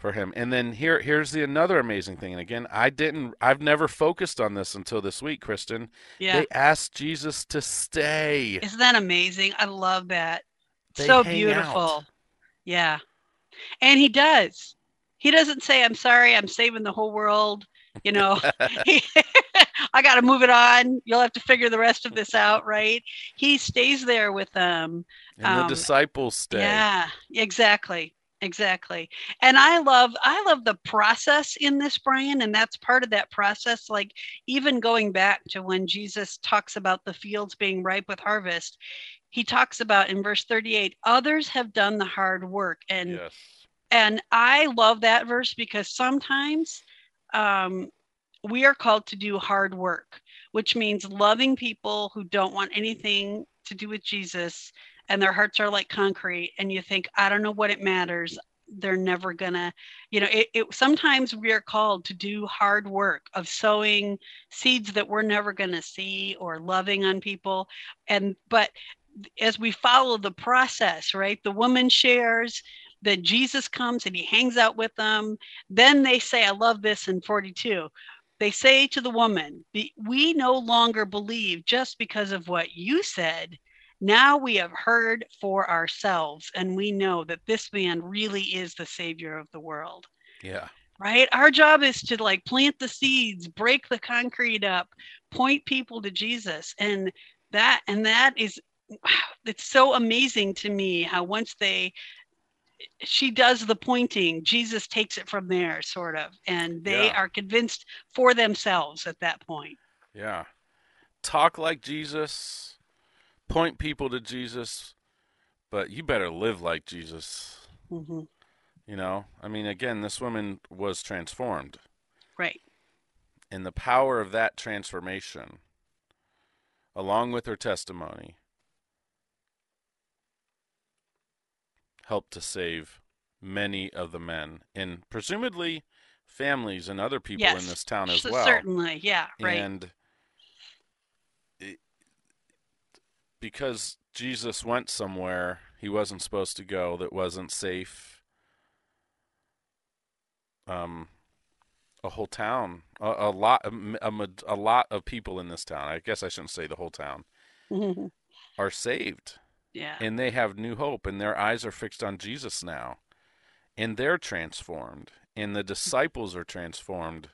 Speaker 1: for him. And then here here's the another amazing thing. And again, I didn't I've never focused on this until this week, Kristen.
Speaker 2: Yeah.
Speaker 1: They asked Jesus to stay.
Speaker 2: Isn't that amazing? I love that. They so beautiful. Out. Yeah. And he does. He doesn't say, I'm sorry, I'm saving the whole world. You know, (laughs) (laughs) I got to move it on. You'll have to figure the rest of this out, right? He stays there with them.
Speaker 1: And um, the disciples stay.
Speaker 2: Yeah, exactly exactly and i love i love the process in this brian and that's part of that process like even going back to when jesus talks about the fields being ripe with harvest he talks about in verse 38 others have done the hard work. And yes. and i love that verse because sometimes um, we are called to do hard work which means loving people who don't want anything to do with jesus and their hearts are like concrete and you think i don't know what it matters. They're never gonna you know it, it, sometimes we are called to do hard work of sowing seeds that we're never gonna see or loving on people. And but as we follow the process right the woman shares that jesus comes and he hangs out with them then they say i love this in 42 they say to the woman we no longer believe just because of what you said now we have heard for ourselves, and we know that this man really is the savior of the world.
Speaker 1: Yeah.
Speaker 2: Right? Our job is to like plant the seeds, break the concrete up, point people to Jesus. And that, and that is, (sighs) it's so amazing to me how once they, she does the pointing, Jesus takes it from there, sort of. And they yeah. are convinced for themselves at that point.
Speaker 1: Yeah. Talk like Jesus point people to Jesus, but you better live like Jesus. Mm-hmm. You know, I mean, again, this woman was transformed.
Speaker 2: Right.
Speaker 1: And the power of that transformation, along with her testimony, helped to save many of the men and presumably families and other people
Speaker 2: yes,
Speaker 1: in this town as well.
Speaker 2: Certainly, yeah, right.
Speaker 1: And because Jesus went somewhere he wasn't supposed to go that wasn't safe. Um, a whole town, a, a lot, a, a, lot of people in this town. I guess I shouldn't say the whole town (laughs) are saved.
Speaker 2: Yeah,
Speaker 1: and they have new hope, and their eyes are fixed on Jesus now. and they're transformed, and the hmm. disciples are transformed,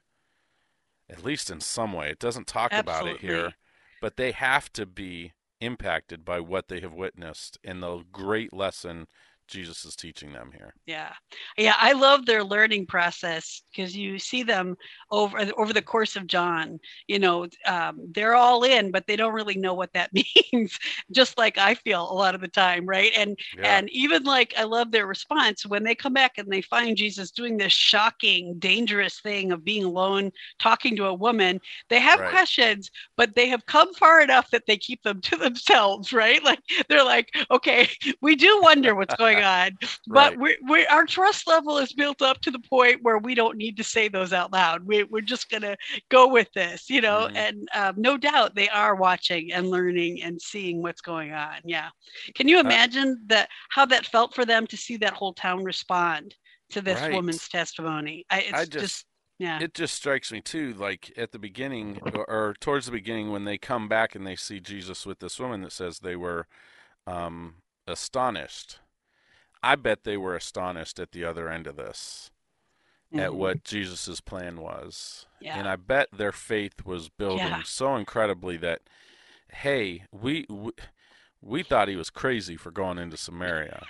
Speaker 1: at least in some way. It doesn't talk Absolutely. about it here, but they have to be impacted by what they have witnessed and the great lesson Jesus is teaching them here.
Speaker 2: Yeah. Yeah, I love their learning process because you see them over over the course of John, you know, um, they're all in but they don't really know what that (laughs) means, just like I feel a lot of the time, right? And yeah. and even like I love their response when they come back and they find Jesus doing this shocking, dangerous thing of being alone talking to a woman, they have right. questions, but they have come far enough that they keep them to themselves, (laughs) right? Like they're like, okay, we do wonder what's going on. But right. we we our trust level is built up to the point where we don't need to say those out loud. We, we're just going to go with this, you know, mm-hmm. and um, no doubt they are watching and learning and seeing what's going on. Yeah. Can you uh, imagine uh, that how that felt for them to see that whole town respond to this right. woman's testimony? I, it's I just, just yeah.
Speaker 1: It just strikes me too, like at the beginning or, or, towards the beginning when they come back and they see Jesus with this woman that says they were um, astonished. I bet they were astonished at the other end of this, mm-hmm. at what Jesus's plan was. Yeah. And I bet their faith was building yeah. so incredibly that, hey, we, we we thought he was crazy for going into Samaria.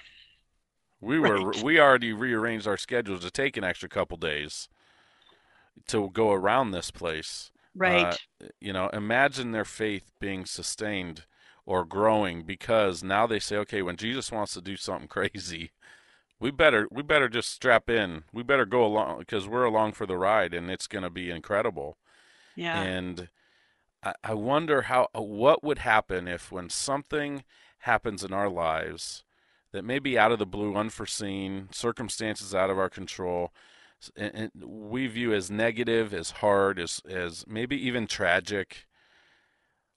Speaker 1: We were right. we already rearranged our schedules to take an extra couple days to go around this place.
Speaker 2: Right.
Speaker 1: Uh, you know, imagine their faith being sustained or growing because now they say, okay, when Jesus wants to do something (laughs) crazy, we better we better just strap in. We better go along because we're along for the ride, and it's going to be incredible.
Speaker 2: Yeah.
Speaker 1: And I, I wonder how uh, what would happen if when something happens in our lives that may be out of the blue, unforeseen, circumstances out of our control, and, and we view as negative, as hard, as as maybe even tragic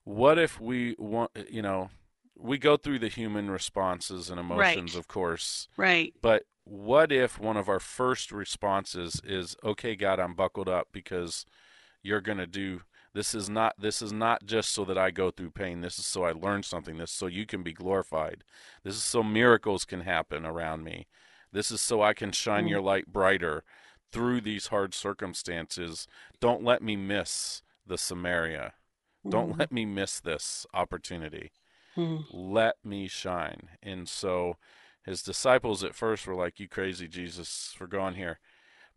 Speaker 1: what if we want you know we go through the human responses and emotions
Speaker 2: right.
Speaker 1: of course.
Speaker 2: Right.
Speaker 1: But what if one of our first responses is okay god i'm buckled up because you're going to do this is not this is not just so that i go through pain. This is so i learn something. This is so you can be glorified. This is so miracles can happen around me. This is so i can shine mm. your light brighter through these hard circumstances. Don't let me miss the samaria don't mm-hmm. let me miss this opportunity. Mm. Let me shine. And so his disciples at first were like, You crazy, Jesus, for going here.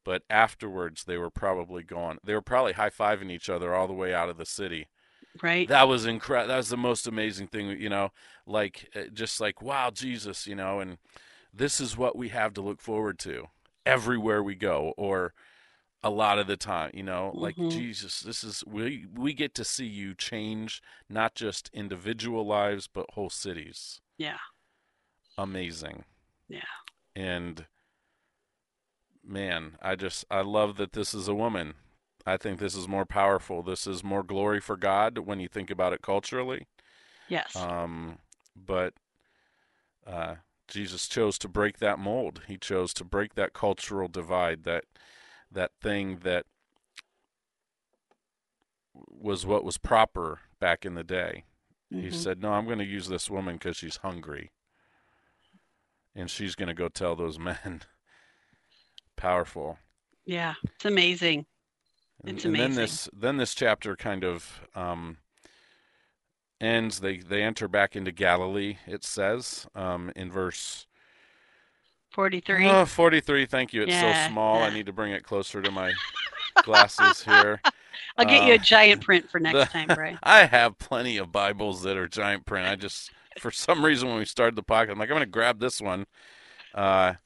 Speaker 1: But afterwards, they were probably gone. They were probably high fiving each other all the way out of the city.
Speaker 2: Right.
Speaker 1: That was incredible. That was the most amazing thing, you know, like uh, just like, wow, Jesus, you know, and this is what we have to look forward to everywhere we go. Or, a lot of the time you know like mm-hmm. jesus this is we we get to see you change not just individual lives but whole cities.
Speaker 2: Yeah.
Speaker 1: Amazing.
Speaker 2: Yeah.
Speaker 1: And man i just i love that this is a woman. I think this is more powerful. This is more glory for god when you think about it culturally.
Speaker 2: Yes.
Speaker 1: Um but uh jesus chose to break that mold. He chose to break that cultural divide that that thing that was what was proper back in the day. Mm-hmm. He said, "No, I'm going to use this woman because she's hungry, and she's going to go tell those (laughs) men." Powerful.
Speaker 2: Yeah, it's amazing. It's and,
Speaker 1: amazing. And then this then this chapter kind of um, ends. They they enter back into Galilee. It says um, in verse
Speaker 2: 43.
Speaker 1: Oh, 43. Thank you. It's yeah, so small. Yeah. I need to bring it closer to my glasses here. (laughs)
Speaker 2: I'll get uh, you a uh, giant print for next the, time, Brian. (laughs)
Speaker 1: I have plenty of Bibles that are giant print. I just, for some reason, when we started the podcast, I'm like, I'm going to grab this one because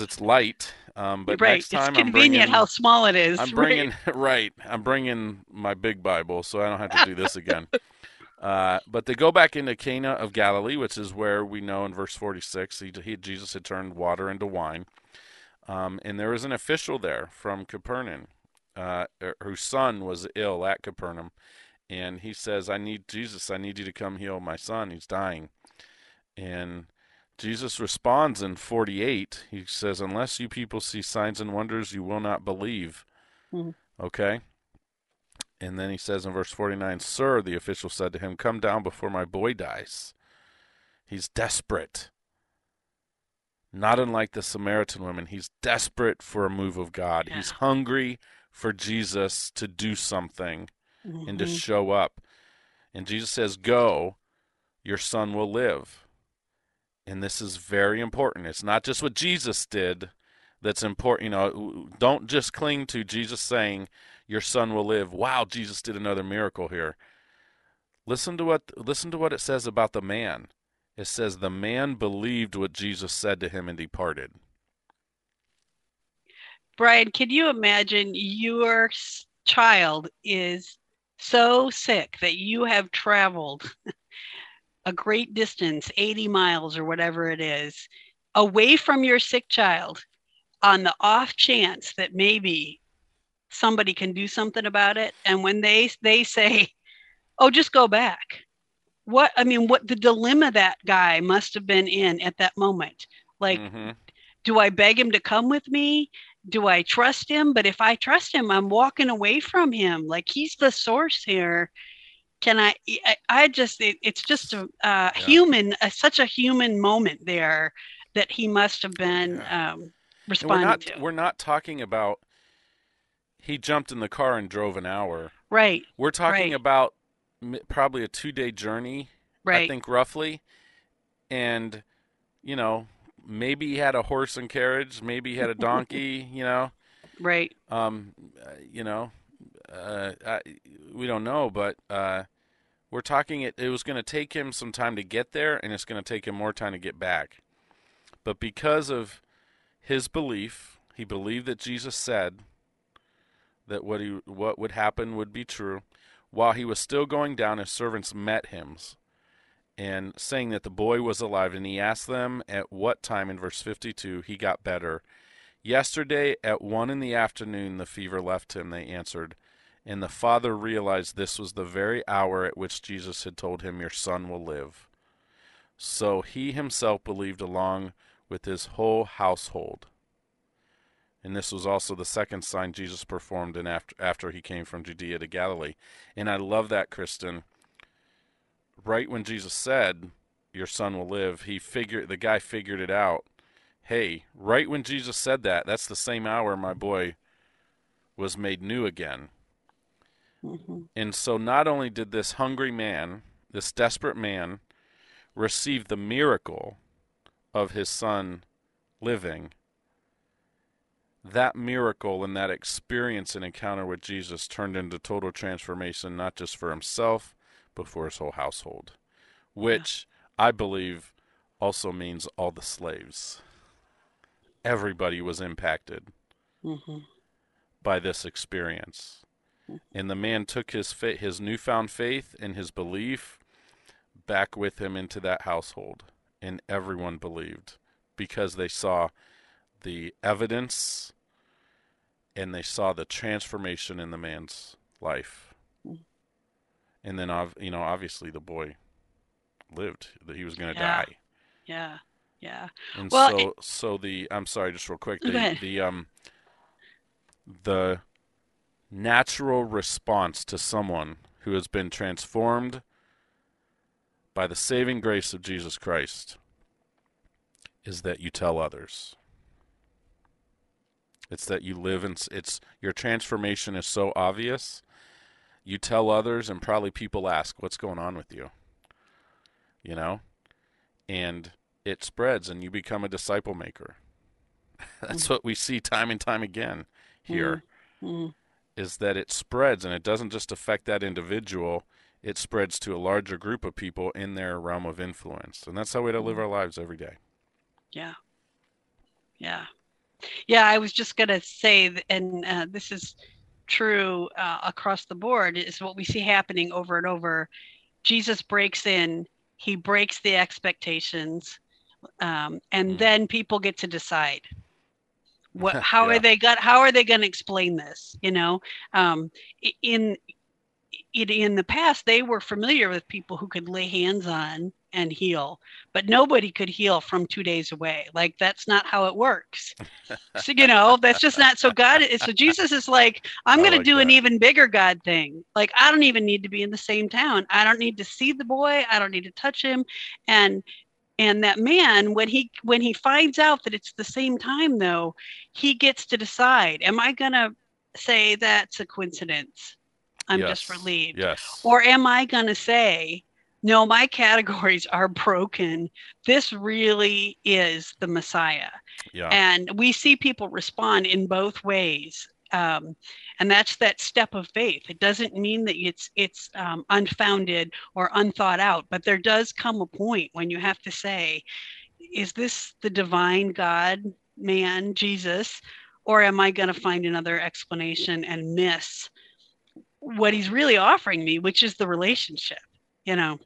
Speaker 1: uh, it's light. Um, but
Speaker 2: right.
Speaker 1: next time,
Speaker 2: it's convenient
Speaker 1: bringing,
Speaker 2: how small it is.
Speaker 1: I'm (laughs) bringing right. right. I'm bringing my big Bible, so I don't have to do this again. Uh, but they go back into Cana of Galilee, which is where we know in verse 46 he, he Jesus had turned water into wine. Um, and there was an official there from Capernaum uh, er, whose son was ill at Capernaum. And he says, I need Jesus, I need you to come heal my son. He's dying. And Jesus responds in 48. He says, Unless you people see signs and wonders, you will not believe. Mm-hmm. Okay? And then he says in verse 49, Sir, the official said to him, Come down before my boy dies. He's desperate. not unlike the Samaritan woman, he's desperate for a move of God. Yeah. He's hungry for Jesus to do something mm-hmm. and to mm-hmm. show up. And Jesus says, Go, your son will live. And this is very important. It's not just what Jesus did that's important. You know, don't just cling to Jesus saying, Your son will live. Wow, Jesus did another miracle here. Listen to what listen to what it says about the man. It says the man believed what Jesus said to him and departed.
Speaker 2: Brian, can you imagine your child is so sick that you have traveled (laughs) a great distance, 80 miles or whatever it is, away from your sick child on the off chance that maybe somebody can do something about it. And when they they say oh just go back what i mean what the dilemma that guy must have been in at that moment. Like mm-hmm. do i beg him to come with me? Do i trust him? But if i trust him i'm walking away from him. Like he's the source here. Can i i, I just it, it's just a uh, yeah. human such a human moment there that he must have been yeah. um, responding
Speaker 1: we're not,
Speaker 2: to.
Speaker 1: we're not talking about he jumped in the car and drove an hour
Speaker 2: right
Speaker 1: we're talking right. about probably a two day journey right i think roughly and you know maybe he had a horse and carriage maybe he had a donkey (laughs) you know
Speaker 2: right
Speaker 1: um you know uh, I, we don't know, but uh, we're talking it. It was going to take him some time to get there, and it's going to take him more time to get back. But because of his belief, he believed that Jesus said that what he what would happen would be true. While he was still going down, his servants met him, and saying that the boy was alive, and he asked them at what time in verse fifty-two he got better. Yesterday at one in the afternoon the fever left him. They answered. And the father realized this was the very hour at which Jesus had told him, Your son will live. So he himself believed along with his whole household. And this was also the second sign Jesus performed in after, after he came from Judea to Galilee. And I love that, Kristen. Right when Jesus said, Your son will live, he figured the guy figured it out. Hey, right when Jesus said that, that's the same hour my boy was made new again. Mm-hmm. And so not only did this hungry man, this desperate man, receive the miracle of his son living, that miracle and that experience and encounter with Jesus turned into total transformation, not just for himself, but for his whole household, which yeah. I believe also means all the slaves. Everybody was impacted mm-hmm. by this experience. And the man took his fa- his newfound faith and his belief back with him into that household, and everyone believed because they saw the evidence and they saw the transformation in the man's life. And then, you know, obviously the boy lived; that he was going to
Speaker 2: yeah.
Speaker 1: die.
Speaker 2: Yeah, yeah.
Speaker 1: And well, so, it... so the I'm sorry, just real quick, the, the um, the natural response to someone who has been transformed by the saving grace of Jesus Christ is that you tell others. It's that you live and it's your transformation is so obvious. You tell others and probably people ask what's going on with you. You know? And it spreads and you become a disciple maker. (laughs) That's mm-hmm. what we see time and time again here. Mm-hmm is that it spreads and it doesn't just affect that individual, it spreads to a larger group of people in their realm of influence. And that's how we to live mm-hmm. our lives every day.
Speaker 2: Yeah. Yeah. Yeah, I was just going to say, and uh, this is true uh, across the board, is what we see happening over and over. Jesus breaks in, he breaks the expectations, um, and mm. then people get to decide what (laughs) how yeah. are they got how are they going to explain this you know um, in in the past they were familiar with people who could lay hands on and heal but nobody could heal from two days away. Like that's not how it works. So you know that's just not so god so jesus is like i'm going like to do that. an even bigger god thing. Like i don't even need to be in the same town. I don't need to see the boy. I don't need to touch him. And and that man when he when he finds out that it's the same time though he gets to decide am i going to say that's a coincidence? I'm yes. just relieved.
Speaker 1: Yes.
Speaker 2: Or am i going to say no my categories are broken. This really is the messiah.
Speaker 1: Yeah.
Speaker 2: and we see people respond in both ways. Um, and that's that step of faith. It doesn't mean that it's it's um, unfounded or unthought out but there does come a point when you have to say is this the divine god man jesus? Or am i going to find another explanation and miss what he's really offering me which is the relationship you know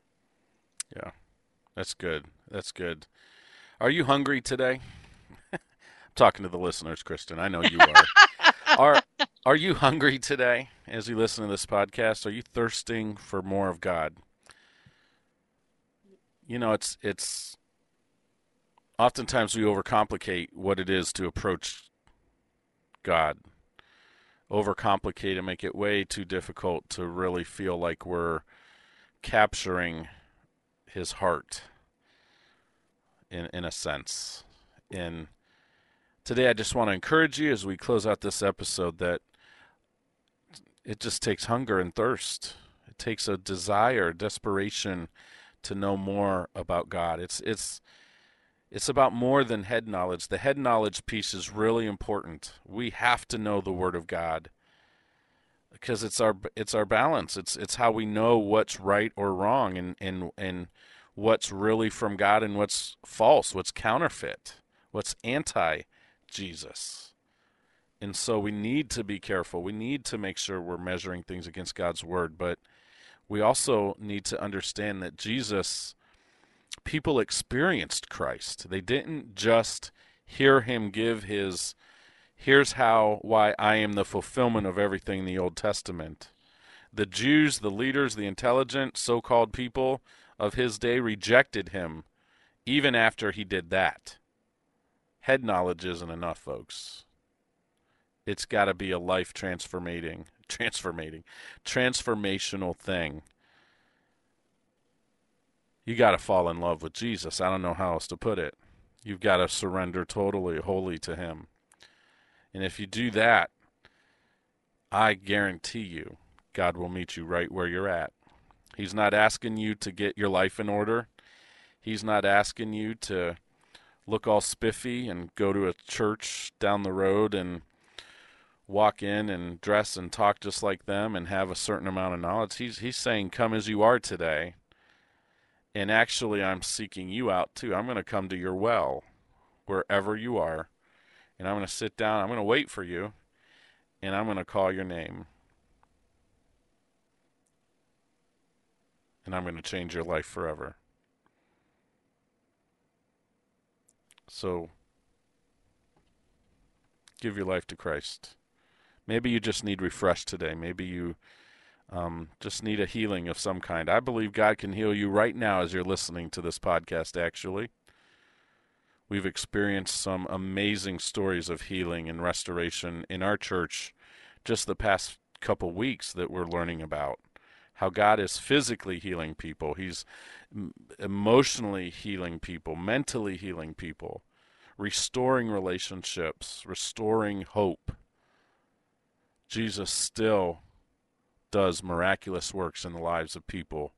Speaker 1: that's good that's good are you hungry today (laughs) I'm talking to the listeners kristen i know you are (laughs) are are you hungry today as you listen to this podcast? Are you thirsting for more of God? You know, it's it's oftentimes we overcomplicate what it is to approach God. Overcomplicate and make it way too difficult to really feel like we're capturing his heart in in a sense. In today I just want to encourage you as we close out this episode that it just takes hunger and thirst. It takes a desire, desperation to know more about God. It's it's it's about more than head knowledge. The head knowledge piece is really important. We have to know the word of God because it's our it's our balance. It's it's how we know what's right or wrong and and and what's really from God and what's false, what's counterfeit, what's anti Jesus. And so we need to be careful. We need to make sure we're measuring things against God's word, but we also need to understand that Jesus people experienced Christ. They didn't just hear him give his here's how why I am the fulfillment of everything in the Old Testament. The Jews, the leaders, the intelligent so-called people of his day rejected him even after he did that head knowledge isn't enough, folks. It's got to be a life transformating, (laughs) transformating, transformational thing. You got to fall in love with Jesus. I don't know how else to put it. You've got to surrender totally, wholly to Him. And if you do that, I guarantee you, God will meet you right where you're at. He's not asking you to get your life in order. He's not asking you to look all spiffy and go to a church down the road and walk in and dress and talk just like them and have a certain amount of knowledge. He's he's saying, "Come as you are today." And actually, I'm seeking you out too. I'm going to come to your well, wherever you are, and I'm going to sit down. I'm going to wait for you, and I'm going to call your name. And I'm going to change your life forever. So give your life to Christ. Maybe you just need refreshed today. Maybe you um, just need a healing of some kind. I believe God can heal you right now as you're listening to this podcast, actually. We've experienced some amazing stories of healing and restoration in our church just the past couple weeks that we're learning about how God is physically healing people, He's emotionally healing people, mentally healing people, restoring relationships, restoring hope. Jesus still does miraculous works in the lives of people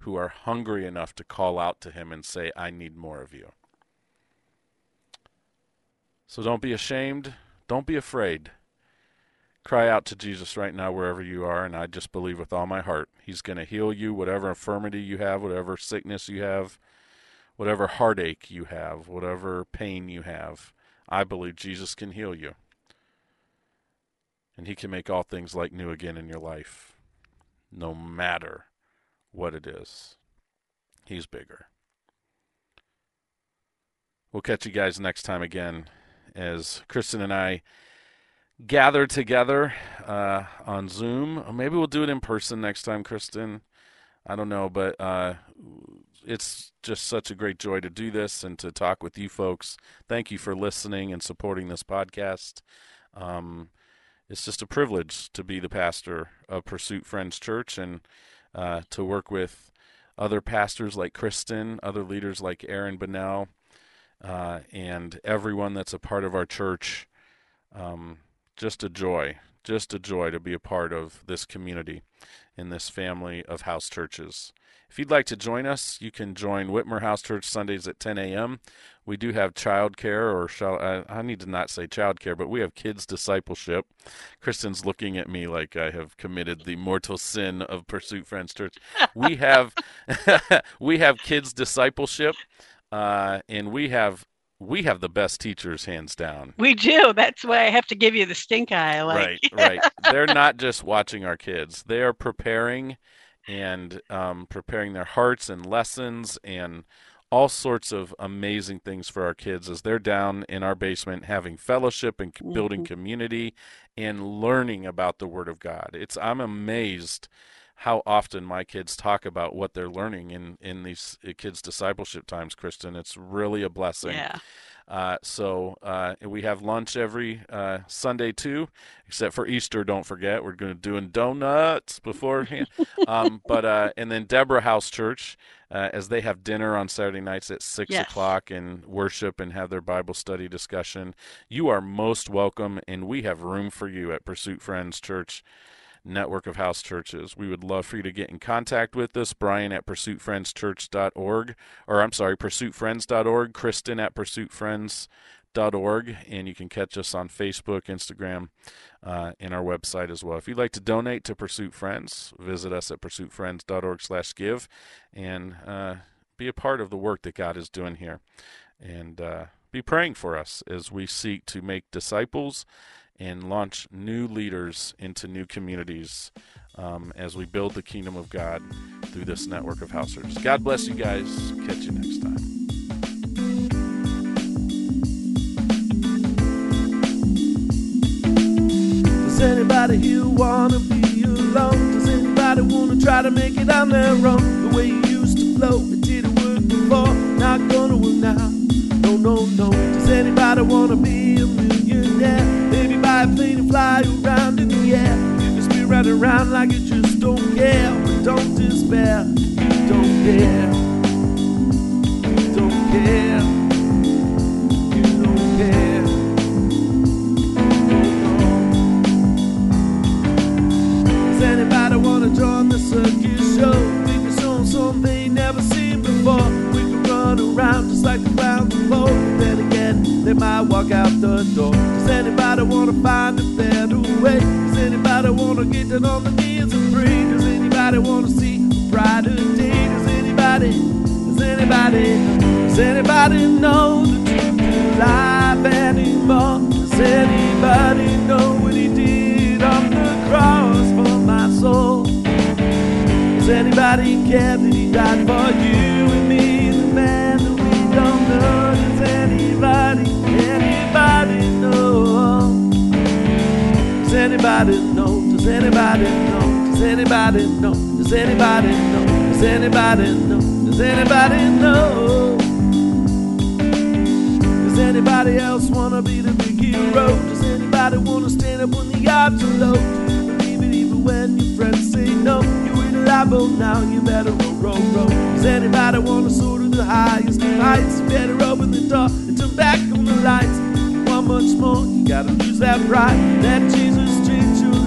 Speaker 1: who are hungry enough to call out to Him and say, I need more of you. So don't be ashamed. Don't be afraid cry out to Jesus right now wherever you are, and I just believe with all my heart He's going to heal you, whatever infirmity you have, whatever sickness you have, whatever heartache you have, whatever pain you have. I believe Jesus can heal you. And He can make all things like new again in your life, no matter what it is. He's bigger. We'll catch you guys next time again as Kristen and I gather together uh, on Zoom. maybe we'll do it in person next time, Kristen. I don't know, but uh, it's just such a great joy to do this and to talk with you folks. Thank you for listening and supporting this podcast. Um, it's just a privilege to be the pastor of Pursuit Friends Church and uh, to work with
Speaker 3: other pastors like Kristen, other leaders like Aaron Bennell, uh, and everyone that's a part of our church. Um, just a joy, just a joy to be a part of this community in this family of house churches. If you'd like to join us, you can join Whitmer House Church Sundays at 10 a.m. We do have childcare, or shall I, I need to not say childcare, but we have kids discipleship. Kristen's looking at me like I have committed the mortal sin of Pursuit Friends Church. We have (laughs) we have kids discipleship, uh, and we have we have the best teachers hands down.
Speaker 2: We do. That's why I have to give you the stink eye. Like.
Speaker 3: Right, right. They're not just watching our kids; they are preparing and um, preparing their hearts and lessons and all sorts of amazing things for our kids as they're down in our basement having fellowship and building mm-hmm. community and learning about the Word of God. It's I'm amazed how often my kids talk about what they're learning in in these uh, kids discipleship times kristen it's really a blessing
Speaker 2: yeah
Speaker 3: uh, so uh, we have lunch every uh, Sunday too, except for Easter. Don't forget, we're going to doing donuts beforehand. (laughs) um, but uh, and then Deborah House Church, uh, as they have dinner on Saturday nights at six yes. o'clock and worship and have their Bible study discussion. You are most welcome, and we have room for you at Pursuit Friends Church network of house churches. We would love for you to get in contact with us, Brian at pursuitfriendschurch.org, or I'm sorry, pursuitfriends.org, Kristen at pursuitfriends.org, and you can catch us on Facebook, Instagram, uh, and our website as well. If you'd like to donate to Pursuit Friends, visit us at pursuitfriends.org slash give and uh, be a part of the work that God is doing here. And uh, be praying for us as we seek to make disciples and launch new leaders into new communities um, as we build the kingdom of God through this network of house churches. God bless you guys. Catch you next time. Does anybody here wanna be alone? Does anybody wanna try to make it on their own? The way you used to flow, it didn't work before, not gonna work now. No, no, no. Does anybody wanna be a millionaire? Fly a plane and fly around in the air. You spin right around like you just don't care. But don't despair, don't care. Don't care. Around just like the clowns before. But then again, they might walk out the door. Does anybody wanna find a better way? Does anybody wanna get down on the knees and pray? Does anybody wanna see a brighter day? Does anybody, does anybody, does anybody know the truth of life anymore? Does anybody know what he did on the cross for my soul? Does anybody care that he died for you anybody know? Does anybody know? Does anybody know? Does anybody know? Does anybody know? Does anybody know? Does anybody else wanna be the big hero? Does anybody wanna stand up when the odds are low? Believe it even when your friends say no? You're in a labo now, you better roll, roll, roll. Does anybody wanna soar to the highest heights? You better open the door and turn back on the lights. One much more, you gotta lose that pride. Let Jesus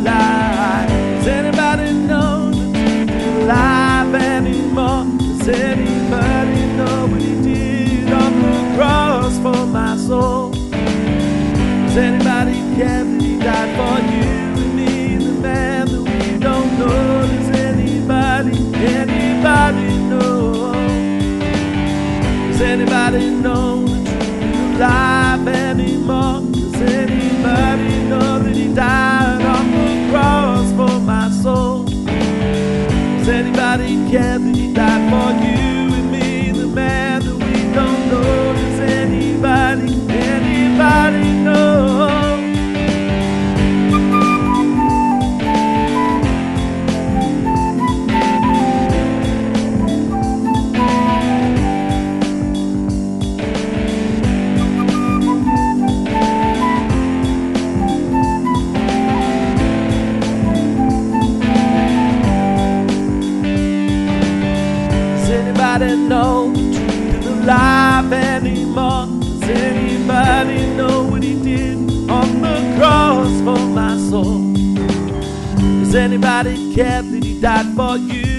Speaker 3: Does anybody know the life anymore? Does anybody know he did on the cross for my soul? Does anybody care that he died for you and me, the man that we don't know? Does anybody, anybody know? Does anybody know Does anybody care that he died for you